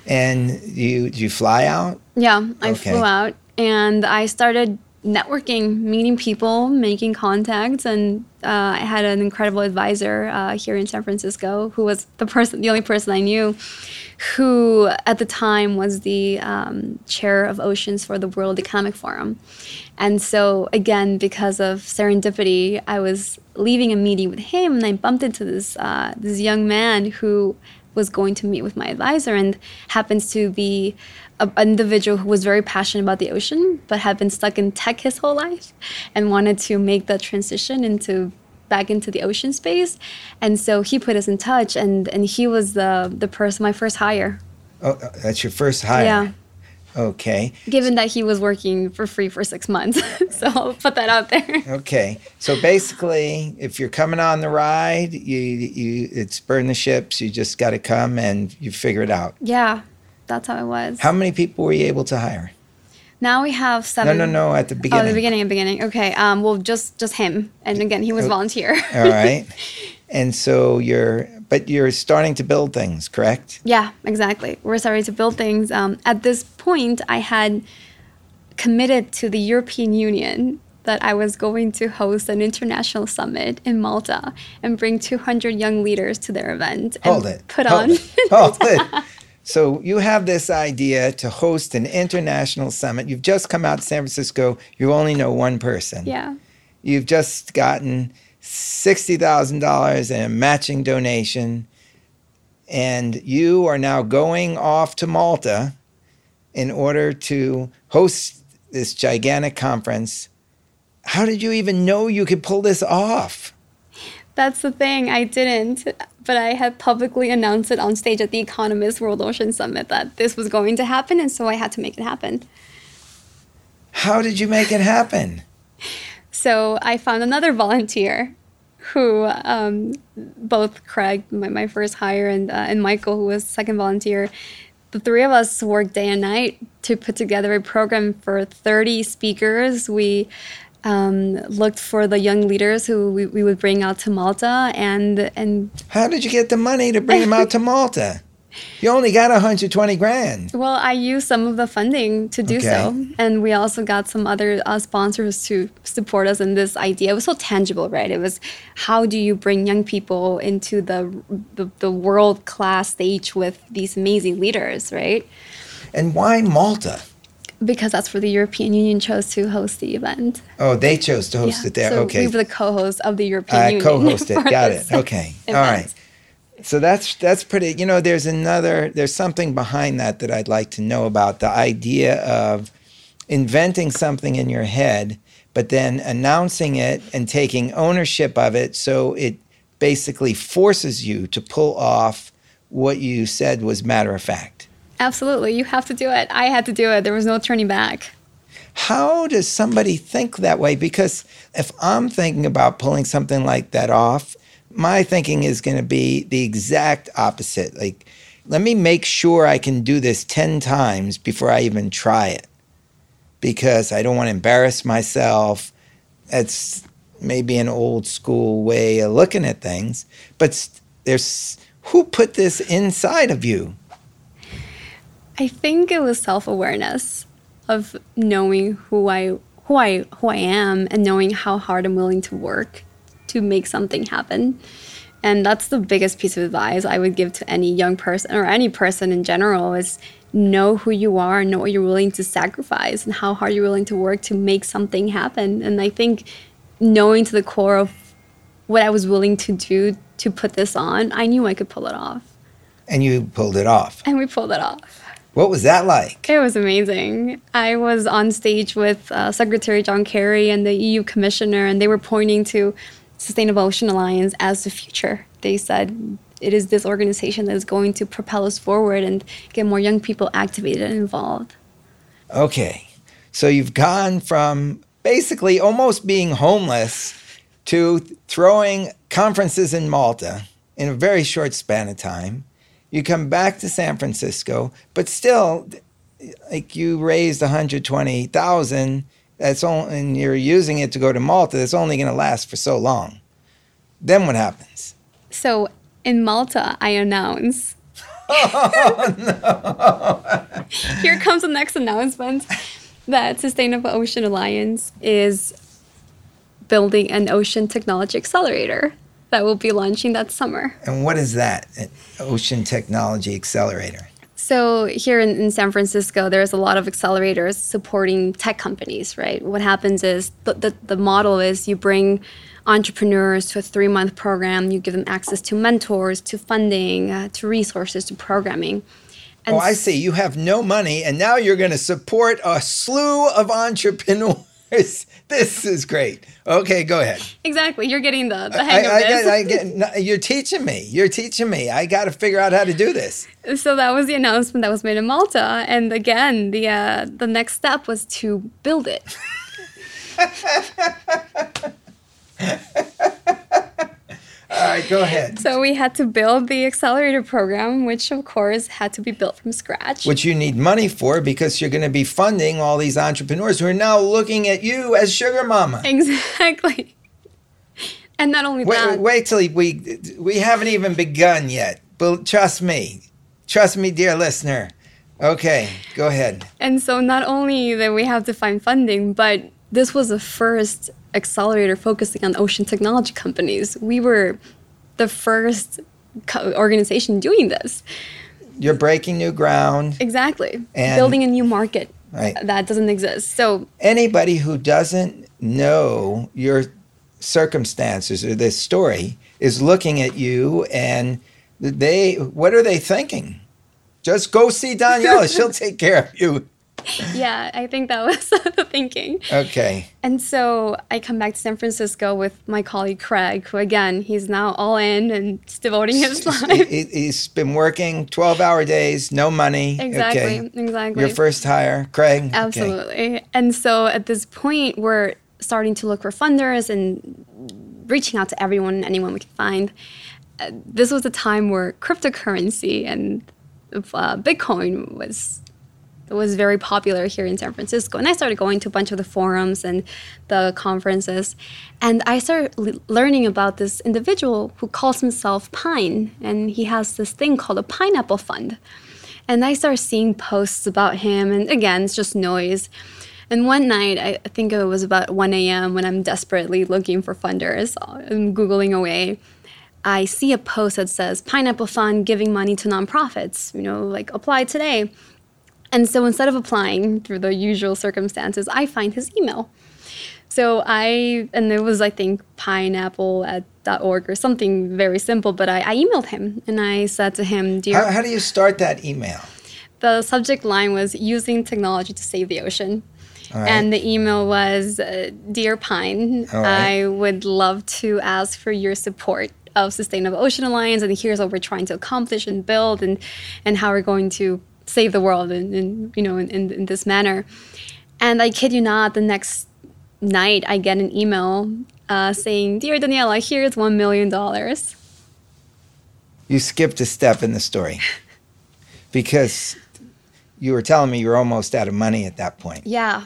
And you you fly out? Yeah, I Okay. flew out and I started networking, meeting people, making contacts, and uh, I had an incredible advisor uh, here in San Francisco who was the person, the only person I knew, who at the time was the um, chair of oceans for the World Economic Forum. And so again, because of serendipity, I was leaving a meeting with him, and I bumped into this uh, this young man who was going to meet with my advisor and happens to be an individual who was very passionate about the ocean but had been stuck in tech his whole life and wanted to make that transition into back into the ocean space and so he put us in touch and and he was the the person my first hire Oh, uh, that's your first hire. yeah Okay. given that he was working for free for six months (laughs) so i'll put that out there Okay. So basically, if you're coming on the ride, you you it's burn the ships. You just got to come and you figure it out. yeah that's how it was How many people were you able to hire? now we have seven no, no. No. At the beginning. Oh, beginning. the beginning, beginning. Okay. Um. Well, just just him, and again, he was Oh. volunteer. All right. And so you're, but you're starting to build things, correct? Yeah, exactly. We're starting to build things. Um, at this point, I had committed to the European Union that I was going to host an international summit in Malta and bring 200 young leaders to their event and Hold it. put Hold on. it. (laughs) Hold it. So you have this idea to host an international summit. You've just come out to San Francisco. You only know one person. yeah. You've just gotten $60,000 in a matching donation. And you are now going off to Malta in order to host this gigantic conference. How did you even know you could pull this off? That's the thing. I didn't, but I had publicly announced it on stage at the Economist World Ocean Summit that this was going to happen, and so I had to make it happen. How did you make it happen? So I found another volunteer who um, both Craig, my, my first hire, and, uh, and Michael, who was second volunteer, the three of us worked day and night to put together a program for 30 speakers. We um, looked for the young leaders who we, we would bring out to Malta and and How did you get the money to bring them out to Malta? You only got 120 grand. Well, I used some of the funding to do so, and we also got some other uh, sponsors to support us in this idea. It was so tangible, right? It was how do you bring young people into the the, the world class stage with these amazing leaders, right? And why Malta? Because that's where the European Union chose to host the event. Oh, they chose to host it there. So okay. we were the co-host of the European Union. I Union. (laughs) co-host it. Got it. Okay. (laughs) All right. So that's that's pretty. You know, there's another. There's something behind that that I'd like to know about the idea of inventing something in your head, but then announcing it and taking ownership of it, so it basically forces you to pull off what you said was matter of fact. Absolutely, you have to do it. I had to do it. There was no turning back. How does somebody think that way? Because if I'm thinking about pulling something like that off, my thinking is going to be the exact opposite. Like, let me make sure I can do this 10 times before I even try it because I don't want to embarrass myself. That's maybe an old school way of looking at things, but there's who put this inside of you? I think it was self-awareness of knowing who I who I who I am and knowing how hard I'm willing to work to make something happen. And that's the biggest piece of advice I would give to any young person or any person in general is know who you are, know what you're willing to sacrifice and how hard you're willing to work to make something happen. And I think knowing to the core of what I was willing to do to put this on, I knew I could pull it off. And you pulled it off. And we pulled it off. What was that like? It was amazing. I was on stage with uh, Secretary John Kerry and the EU Commissioner, and they were pointing to Sustainable Ocean Alliance as the future. They said it is this organization that is going to propel us forward and get more young people activated and involved. Okay. So you've gone from basically almost being homeless to throwing conferences in Malta in a very short span of time. You come back to San Francisco, but still, like you raised 120,000. That's only, and you're using it to go to Malta. That's only going to last for so long. Then what happens? So in Malta, I announce. (laughs) Here comes the next announcement that Sustainable Ocean Alliance is building an ocean technology accelerator that we'll be launching that summer. And what is that? An ocean Technology Accelerator. So here in, in, San Francisco, there's a lot of accelerators supporting tech companies, right? What happens is the, the, the model is you bring entrepreneurs to a three month program, you give them access to mentors, to funding, uh, to resources, to programming. And oh, I see. You have no money, and now you're going to support a slew of entrepreneurs. This is great. Okay, go ahead. Exactly. You're getting the, the hang I, of this. I get, I get, you're teaching me. You're teaching me. I got to figure out how to do this. So that was the announcement that was made in Malta, and again, the uh, the next step was to build it. (laughs) All right, go ahead. So we had to build the accelerator program, which of course had to be built from scratch. Which you need money for because you're going to be funding all these entrepreneurs who are now looking at you as sugar mama. Exactly. (laughs) And not only wait, that. Wait till we we haven't even begun yet. But trust me, trust me, dear listener. Okay, go ahead. And so not only that we have to find funding, but this was the first accelerator focusing on ocean technology companies. We were the first co- organization doing this. You're breaking new ground. Exactly. And Building a new market right. that doesn't exist. So anybody who doesn't know your circumstances or this story is looking at you and they what are they thinking? Just go see Daniela. (laughs) She'll take care of you. Yeah, I think that was (laughs) the thinking. Okay. And so I come back to San Francisco with my colleague Craig, who again, he's now all in and devoting his life. He's been working 12 hour days, no money. Exactly, okay. exactly. Your first hire, Craig? Absolutely. Okay. And so at this point, we're starting to look for funders and reaching out to everyone and anyone we can find. Uh, this was a time where cryptocurrency and uh, Bitcoin was was very popular here in San Francisco. And I started going to a bunch of the forums and the conferences. And I started learning about this individual who calls himself Pine. And he has this thing called a pineapple fund. And I started seeing posts about him. And again, it's just noise. And one night, I think it was about 1 a.m., when I'm desperately looking for funders, I'm Googling away. I see a post that says Pineapple Fund giving money to nonprofits, you know, like apply today. And so instead of applying through the usual circumstances, I find his email. So I, and it was, I think, pineapple at .org or something very simple, but I, I emailed him and I said to him, Dear. How, how do you start that email? The subject line was using technology to save the ocean. Right. And the email was uh, Dear Pine, right. I would love to ask for your support of Sustainable Ocean Alliance, and here's what we're trying to accomplish and build, and, and how we're going to save the world in, in you know in, in, in, this manner and i kid you not the next night i get an email uh, saying dear daniela here's one million dollars you skipped a step in the story because you were telling me you were almost out of money at that point yeah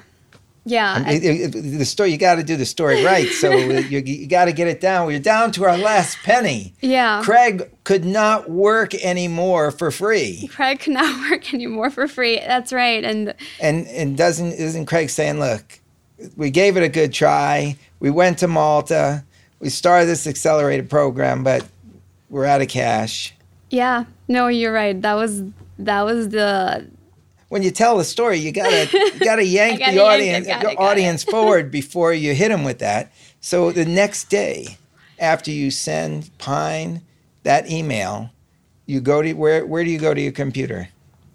yeah. I mean, it, it, the story, you got to do the story right. So (laughs) you, you got to get it down. We're down to our last penny. Yeah. Craig could not work anymore for free. (laughs) Craig could not (laughs) work anymore for free. That's right. And and and doesn't isn't Craig saying, look, we gave it a good try. We went to Malta. We started this accelerated program, but we're out of cash. Yeah. No, you're right. That was that was the when you tell the story, you gotta (laughs) you gotta yank gotta the audience yank it, audience forward before you hit them with that. So the next day, after you send Pine that email, you go to where where do you go to your computer?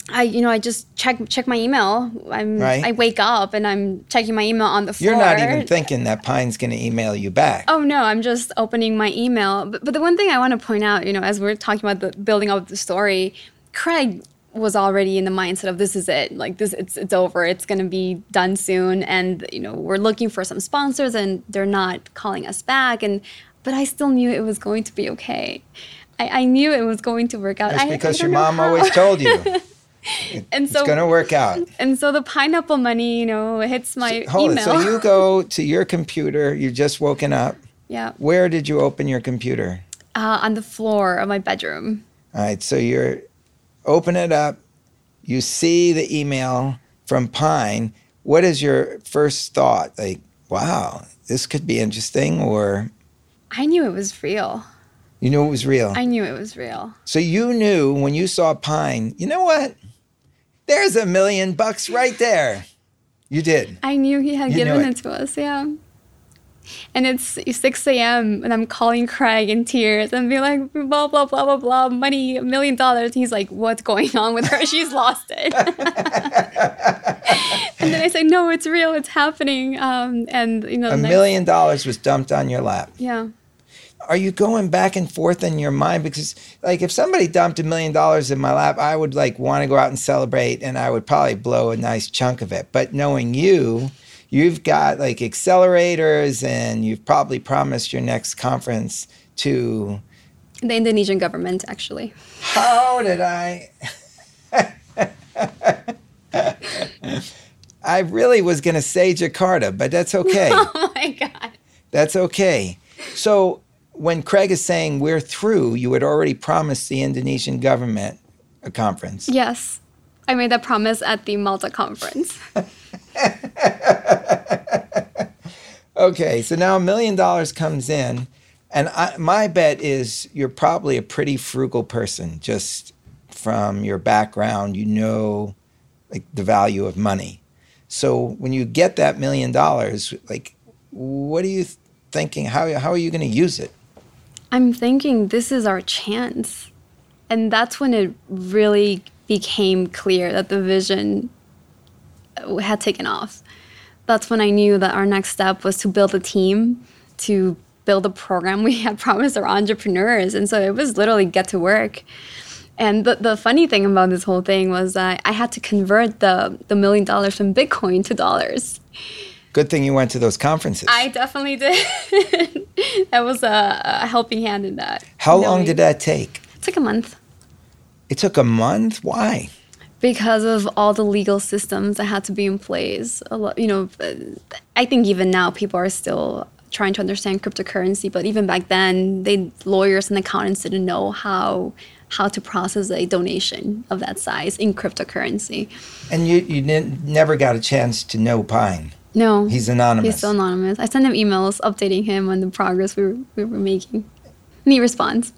I you know I just check check my email. I'm right? I wake up and I'm checking my email on the floor. You're not even thinking that Pine's going to email you back. Oh no, I'm just opening my email. But, but the one thing I want to point out, you know, as we're talking about the building up the story, Craig was already in the mindset of this is it like this it's it's over it's going to be done soon and you know we're looking for some sponsors and they're not calling us back and but I still knew it was going to be okay I, I knew it was going to work out That's because I your mom how. always (laughs) told you (laughs) and so it's going to work out. and so the pineapple money you know hits my Hold email it. So you go to your computer. You've just woken up. yeah Where did you open your computer? uh, on the floor of my bedroom All right. So you're open it up. You see the email from Pine. What is your first thought? Like, wow, this could be interesting, or I knew it was real you knew it was real. I knew it was real so you knew when you saw Pine. You know what? There's a million bucks right there. You did. I knew he had You given it. it. to us, yeah. And it's 6 a.m. and I'm calling Craig in tears and be like, blah, blah, blah, blah, blah, money, a million dollars. He's like, what's going on with her? (laughs) She's lost it. (laughs) and then I say, no, it's real. It's happening. Um, and, you know, A next- million dollars was dumped on your lap. Yeah. Are you going back and forth in your mind? Because, like, if somebody dumped a million dollars in my lap, I would like want to go out and celebrate, and I would probably blow a nice chunk of it. But knowing you, you've got like accelerators, and you've probably promised your next conference to. The Indonesian government, actually. How did I? (laughs) I really was going to say Jakarta, but that's okay. (laughs) Oh my God. That's okay. So when Craig is saying we're through, you had already promised the Indonesian government a conference. Yes. I made that promise at the Malta conference. (laughs) Okay, so now a million dollars comes in, and I, my bet is you're probably a pretty frugal person, just from your background. You know, like the value of money. So when you get that million dollars, like, what are you thinking? How how are you going to use it? I'm thinking this is our chance. And that's when it really became clear that the vision uh, had taken off. That's when I knew that our next step was to build a team, to build a program (laughs) we had promised our entrepreneurs. And so it was literally get to work. And the, the funny thing about this whole thing was that I had to convert the, the million dollars from Bitcoin to dollars. Good thing you went to those conferences. I definitely did. (laughs) that was a, a helping hand in that. How long did that take? It took a month. It took a month. Why? because of all the legal systems that had to be in place. A lot, you know, uh, I think even now people are still trying to understand cryptocurrency, but even back then, they lawyers and accountants didn't know how how to process a donation of that size in cryptocurrency. And you you never got a chance to know Pine. No, He's anonymous. He's still anonymous. I send him emails updating him on the progress we were, we were making, and he responds.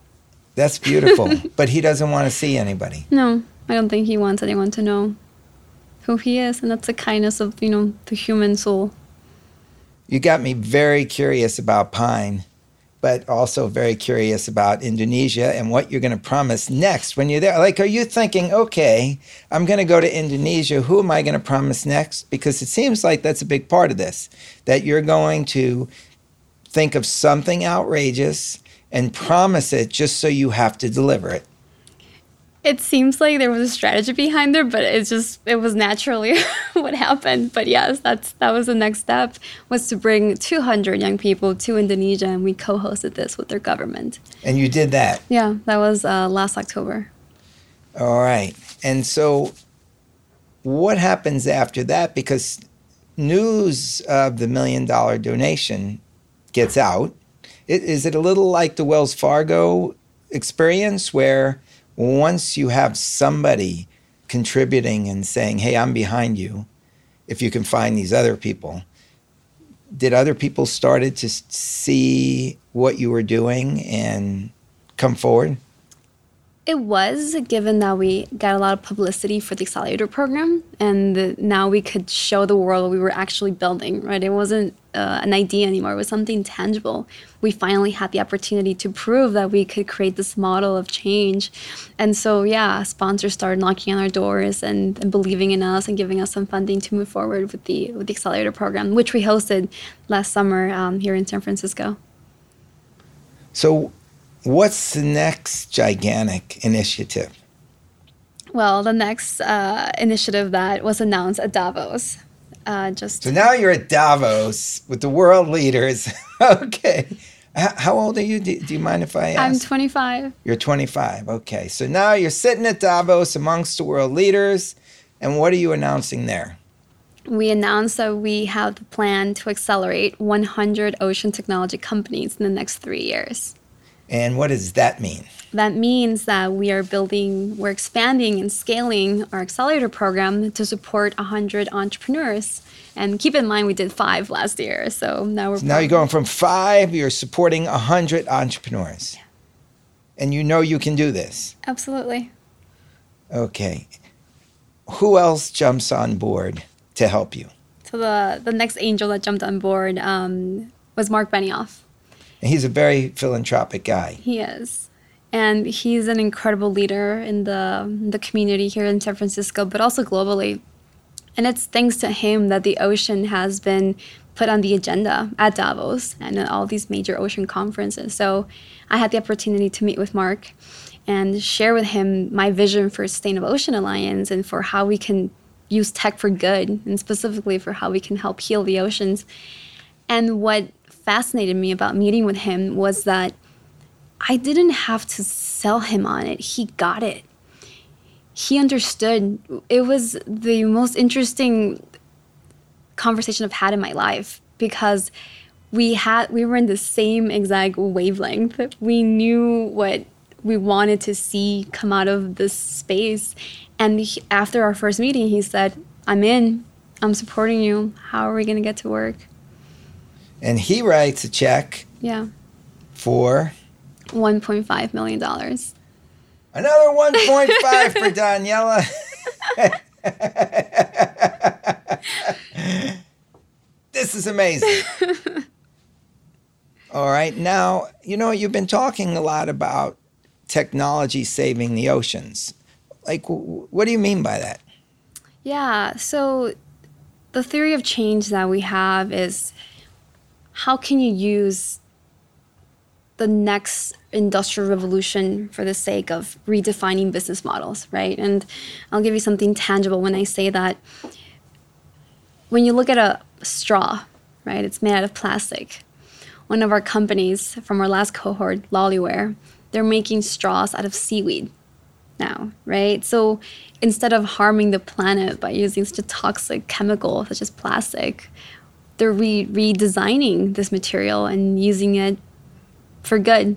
That's beautiful. (laughs) but he doesn't want to see anybody. No, I don't think he wants anyone to know who he is, and that's the kindness of you know the human soul. You got me very curious about Pine, but also very curious about Indonesia and what you're going to promise next when you're there. Like, are you thinking, okay, I'm going to go to Indonesia. Who am I going to promise next? Because it seems like that's a big part of this, that you're going to think of something outrageous and promise it just so you have to deliver it. It seems like there was a strategy behind there, but it's just it was naturally (laughs) what happened. But yes, that's that was the next step was to bring 200 young people to Indonesia, and we co-hosted this with their government. And you did that. Yeah, that was uh, last October. All right. And so what happens after that? Because news of the million dollar donation gets out. It, is it a little like the Wells Fargo experience where once you have somebody contributing and saying, hey, I'm behind you, if you can find these other people, did other people started to see what you were doing and come forward? It was given that we got a lot of publicity for the accelerator program, and now we could show the world what we were actually building. Right? It wasn't uh, an idea anymore; it was something tangible. We finally had the opportunity to prove that we could create this model of change, and so yeah, sponsors started knocking on our doors and, and believing in us and giving us some funding to move forward with the with the accelerator program, which we hosted last summer um, here in San Francisco. So, what's the next gigantic initiative? Well, the next uh, initiative that was announced at Davos. Uh, just So now you're at Davos with the world leaders. (laughs) okay. How old are you? Do, do you mind if I ask? I'm 25. you're 25. Okay. So now you're sitting at Davos amongst the world leaders. And what are you announcing there? We announced that we have the plan to accelerate 100 ocean technology companies in the next three years. And what does that mean? That means that we are building, we're expanding and scaling our accelerator program to support 100 entrepreneurs. And keep in mind, we did five last year. So now we're. Now you're going from five, you're supporting 100 entrepreneurs. And you know you can do this. Absolutely. Okay. Who else jumps on board to help you? So the, the next angel that jumped on board um, was Marc Benioff. And he's a very philanthropic guy. He is. And he's an incredible leader in the, the community here in San Francisco, but also globally. And it's thanks to him that the ocean has been put on the agenda at Davos and at all these major ocean conferences. So I had the opportunity to meet with Marc and share with him my vision for Sustainable Ocean Alliance and for how we can use tech for good, and specifically for how we can help heal the oceans. And what fascinated me about meeting with him was that I didn't have to sell him on it. He got it. He understood. It was the most interesting conversation I've had in my life because we had we were in the same exact wavelength. We knew what we wanted to see come out of this space. And he, after our first meeting, he said, "I'm in. I'm supporting you. How are we going to get to work?" And he writes a check Yeah, for 1.5 million dollars. another 1.5 (laughs) for Daniela. this is amazing. (laughs) All right. Now, you know, you've been talking a lot about technology saving the oceans. Like, w- what do you mean by that? Yeah, so the theory of change that we have is how can you use the next industrial revolution for the sake of redefining business models, right? And I'll give you something tangible when I say that. When you look at a straw, right, it's made out of plastic. One of our companies from our last cohort, Loliware, they're making straws out of seaweed now, right? So instead of harming the planet by using such a toxic chemical such as plastic, they're re- redesigning this material and using it for good.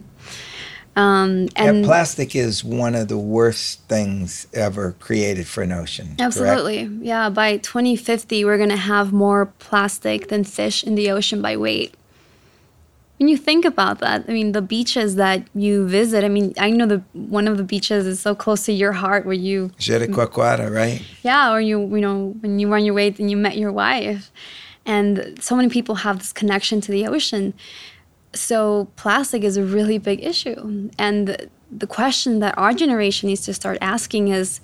Um, and yeah, plastic is one of the worst things ever created for an ocean. correct? absolutely, yeah. By 2050, we're gonna have more plastic than fish in the ocean by weight. When you think about that, I mean, the beaches that you visit. I mean, I know the one of the beaches is so close to your heart, where you Jericoacoara, right? Yeah, or you you know when you were on your way and you met your wife, and so many people have this connection to the ocean. So plastic is a really big issue, and the question that our generation needs to start asking is,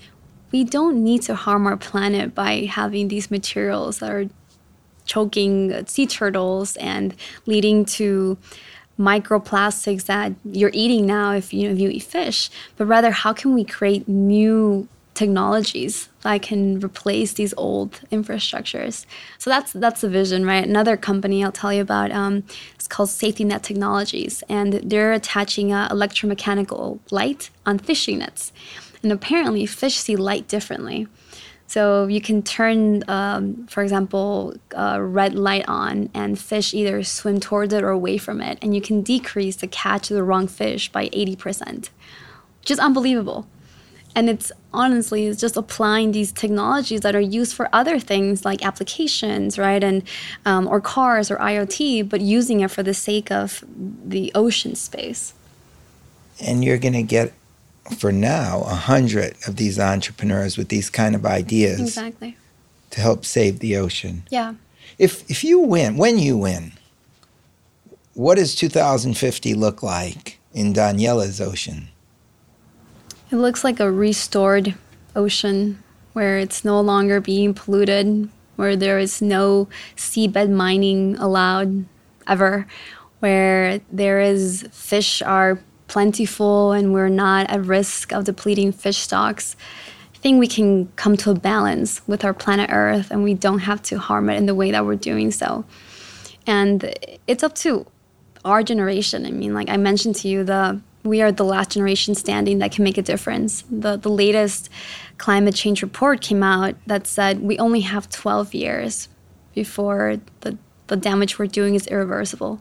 we don't need to harm our planet by having these materials that are choking sea turtles and leading to microplastics that you're eating now if you know, if you eat fish but rather how can we create new technologies that can replace these old infrastructures. So that's that's the vision right? Another company i'll tell you about um, it's called safety net technologies and they're attaching a electromechanical light on fishing nets. And apparently fish see light differently. So you can turn, um, for example, red light on, and fish either swim towards it or away from it, and you can decrease the catch of the wrong fish by 80%, which is unbelievable. And it's honestly it's just applying these technologies that are used for other things like applications, right, and um, or cars or IoT, but using it for the sake of the ocean space. And you're going to get, for now, a hundred of these entrepreneurs with these kind of ideas Exactly. to help save the ocean. Yeah. If if you win, when you win, what does 2050 look like in Daniela's ocean? It looks like a restored ocean where it's no longer being polluted, where there is no seabed mining allowed ever, where there is fish are plentiful and we're not at risk of depleting fish stocks. I think we can come to a balance with our planet Earth and we don't have to harm it in the way that we're doing so. And it's up to our generation. I mean, like I mentioned to you, the we are the last generation standing that can make a difference. The the latest climate change report came out that said we only have 12 years before the the damage we're doing is irreversible.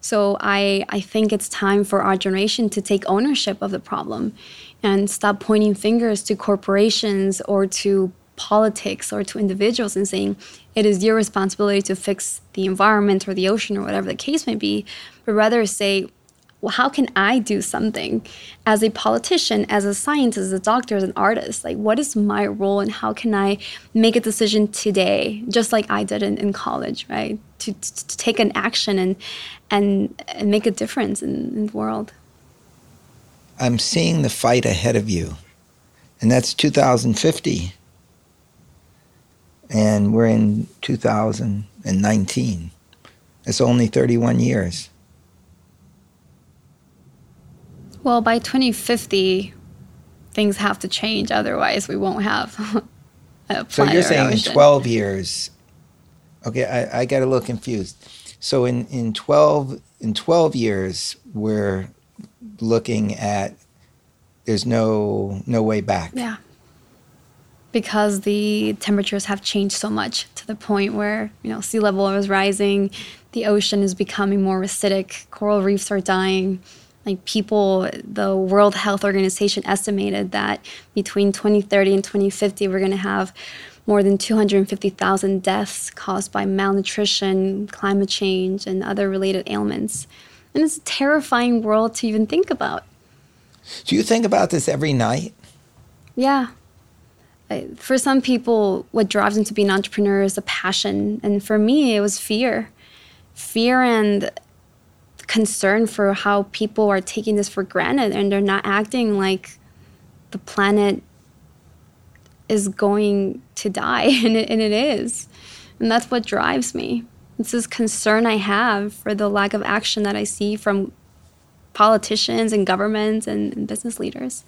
So I I think it's time for our generation to take ownership of the problem and stop pointing fingers to corporations or to politics or to individuals and saying it is your responsibility to fix the environment or the ocean or whatever the case may be, but rather say well, how can I do something as a politician, as a scientist, as a doctor, as an artist? Like, what is my role and how can I make a decision today, just like I did in, in college, right? To, to, to take an action and, and, and make a difference in, in the world. I'm seeing the fight ahead of you, and that's 2050. And we're in 2019. It's only 31 years. Well, by 2050, things have to change. Otherwise, we won't have (laughs) a planet. So you're saying in 12 years. Okay, I, I got a little confused. So in, in 12 in 12 years, we're looking at there's no no way back. Yeah. Because the temperatures have changed so much to the point where, you know, sea level is rising, the ocean is becoming more acidic, coral reefs are dying like people the world health organization estimated that between 2030 and 2050 we're going to have more than 250,000 deaths caused by malnutrition, climate change, and other related ailments. And it's a terrifying world to even think about. Do you think about this every night? Yeah. For some people, what drives them to be an entrepreneur is a passion. And for me, it was fear. Fear and concern for how people are taking this for granted and they're not acting like the planet is going to die (laughs) and it, and it is. And that's what drives me. It's this concern i have for the lack of action that i see from politicians and governments and, and business leaders.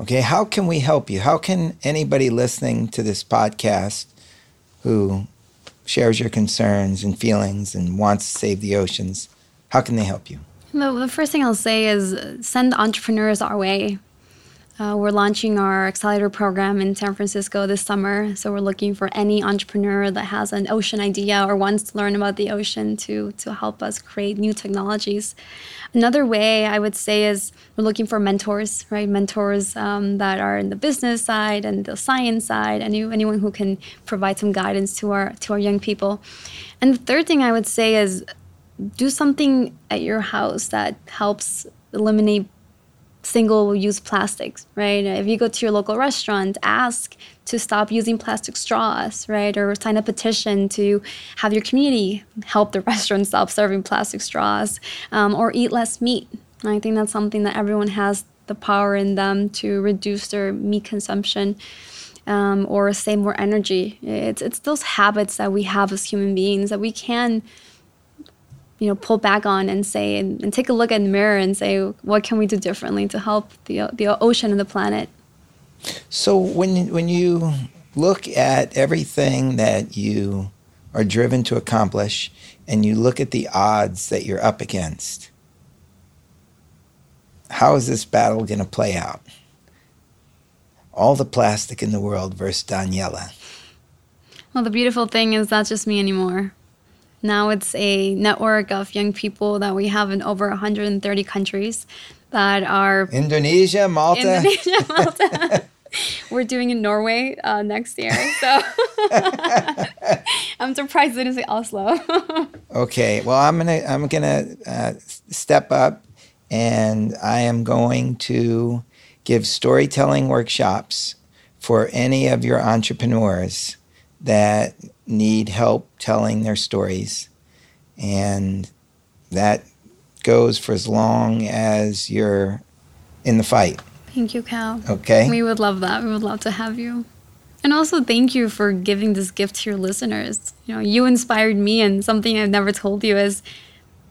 Okay how can we help you? How can anybody listening to this podcast who shares your concerns and feelings and wants to save the oceans how can they help you? The, the first thing I'll say is send entrepreneurs our way. Uh, we're launching our accelerator program in San Francisco this summer. So we're looking for any entrepreneur that has an ocean idea or wants to learn about the ocean to, to help us create new technologies. Another way I would say is we're looking for mentors, right? Mentors um, that are in the business side and the science side, any, anyone who can provide some guidance to our to our young people. And the third thing I would say is do something at your house that helps eliminate single use plastics, right? If you go to your local restaurant, ask to stop using plastic straws, right? Or sign a petition to have your community help the (laughs) restaurant stop serving plastic straws um, or eat less meat. I think that's something that everyone has the power in them to reduce their meat consumption. Um, or save more energy. It's, it's those habits that we have as human beings that we can you know pull back on and say and, and, take a look in the mirror and say what can we do differently to help the the ocean and the planet? So when when you look at everything that you are driven to accomplish and you look at the odds that you're up against how is this battle going to play out? All the plastic in the world versus Daniela. Well the beautiful thing is that's just me anymore now it's a network of young people that we have in over 130 countries that are Indonesia, Malta. Indonesia, (laughs) Malta. We're doing in Norway uh, next year, so (laughs) I'm surprised they didn't say Oslo. (laughs) okay, well, I'm gonna I'm gonna uh, step up, and I am going to give storytelling workshops for any of your entrepreneurs that need help telling their stories. And that goes for as long as you're in the fight. Thank you, Cal. Okay. We would love that. We would love to have you. And also, thank you for giving this gift to your listeners. You know, you inspired me, and something I've never told you is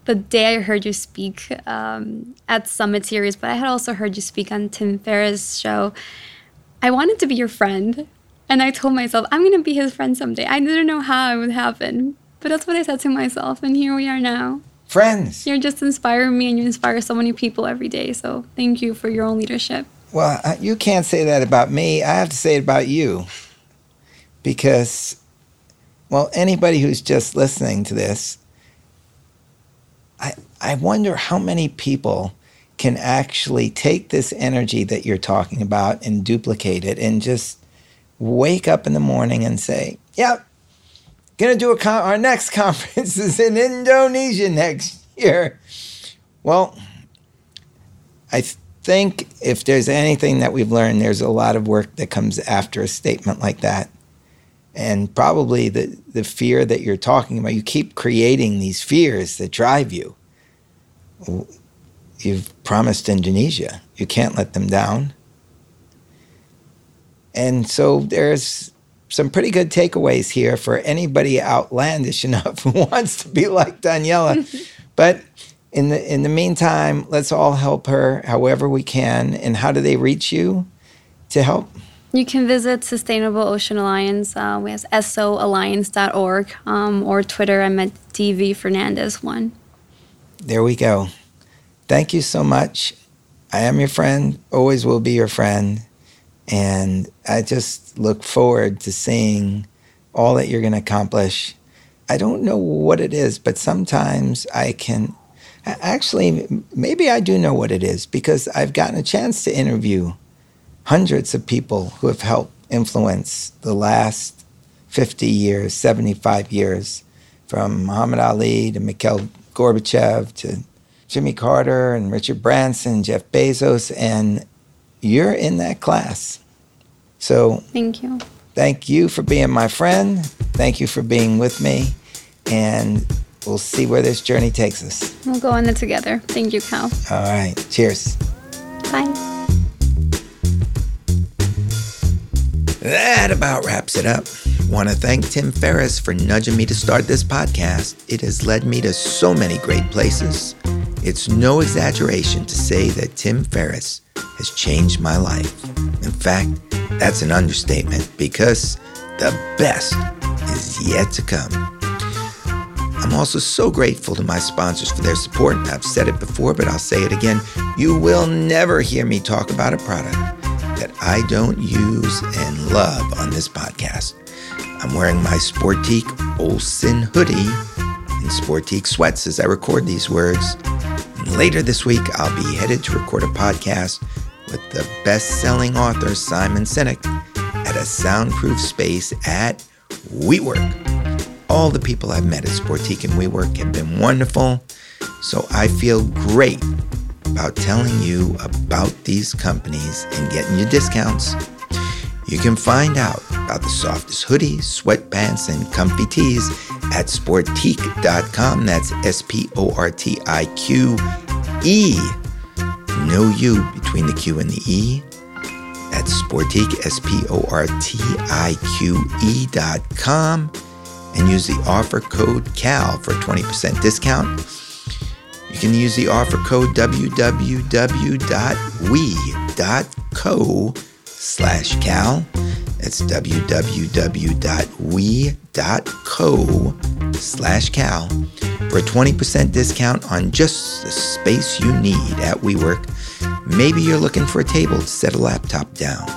the day I heard you speak um, at Summit Series, but I had also heard you speak on Tim Ferriss' show I wanted to be your friend. And I told myself, I'm going to be his friend someday. I didn't know how it would happen, but that's what I said to myself. And here we are now. Friends. You're just inspiring me and you inspire so many people every day. So thank you for your own leadership. Well, you can't say that about me. I have to say it about you. Because, well, anybody who's just listening to this, I, I wonder how many people can actually take this energy that you're talking about and duplicate it and just wake up in the morning and say, yep, gonna do a con- our next (laughs) conference is in Indonesia next year. Well, I think if there's anything that we've learned, there's a lot of work that comes after a statement like that. And probably the, the fear that you're talking about, you keep creating these fears that drive you. You've promised Indonesia. You can't let them down. And so there's some pretty good takeaways here for anybody outlandish (laughs) enough who wants to be like Daniela. (laughs) but in the in the meantime, let's all help her however we can. And how do they reach you to help? You can visit Sustainable Ocean Alliance. Uh, we have soalliance.org um, or Twitter. I'm at DV Fernandez one. There we go. Thank you so much. I am your friend. Always will be your friend. And I just look forward to seeing all that you're going to accomplish. I don't know what it is, but sometimes I can actually, maybe I do know what it is because I've gotten a chance to interview hundreds of people who have helped influence the last 50 years, 75 years, from Muhammad Ali to Mikhail Gorbachev to Jimmy Carter and Richard Branson, Jeff Bezos, and you're in that class. So thank you. Thank you for being my friend. Thank you for being with me. And we'll see where this journey takes us. We'll go on it together. Thank you, Cal. All right. Cheers. Bye. That about wraps it up. Want to thank Tim Ferriss for nudging me to start this podcast. It has led me to so many great places. It's no exaggeration to say that Tim Ferriss has changed my life. In fact, that's an understatement because the best is yet to come. I'm also so grateful to my sponsors for their support. I've said it before, but I'll say it again. You will never hear me talk about a product that I don't use and love on this podcast. I'm wearing my Sportiqe Olsen hoodie and Sportiqe sweats as I record these words. Later this week, I'll be headed to record a podcast with the best selling author Simon Sinek at a soundproof space at WeWork. All the people I've met at Sportiqe and WeWork have been wonderful, so I feel great about telling you about these companies and getting you discounts. You can find out about the softest hoodies, sweatpants, and comfy tees at sportiqe.com. That's S P O R T I Q E. No U between the Q and the E. That's Sportiqe, S P O R T I Q E dot com. And use the offer code CAL for a 20% discount. You can use the offer code www.we.co slash cal. That's www.we.co slash cal for a 20% discount on just the space you need at WeWork. Maybe you're looking for a table to set a laptop down.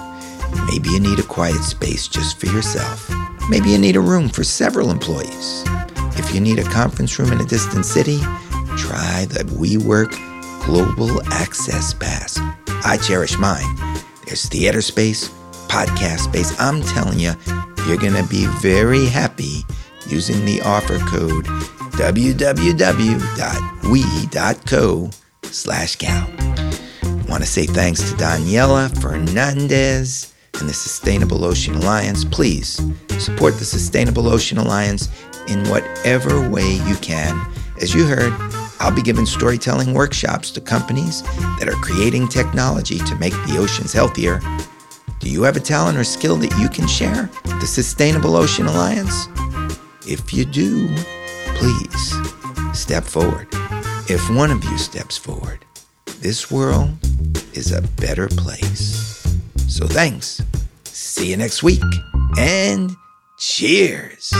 Maybe you need a quiet space just for yourself. Maybe you need a room for several employees. If you need a conference room in a distant city, try the WeWork Global Access Pass. I cherish mine. There's theater space, podcast space. I'm telling you, you're going to be very happy using the offer code www.we.co slash cal. Want to say thanks to Daniela Fernandez and the Sustainable Ocean Alliance. Please support the Sustainable Ocean Alliance in whatever way you can. As you heard, I'll be giving storytelling workshops to companies that are creating technology to make the oceans healthier. Do you have a talent or skill that you can share? The Sustainable Ocean Alliance? If you do, please step forward. If one of you steps forward, this world is a better place. So thanks See you next week. And cheers.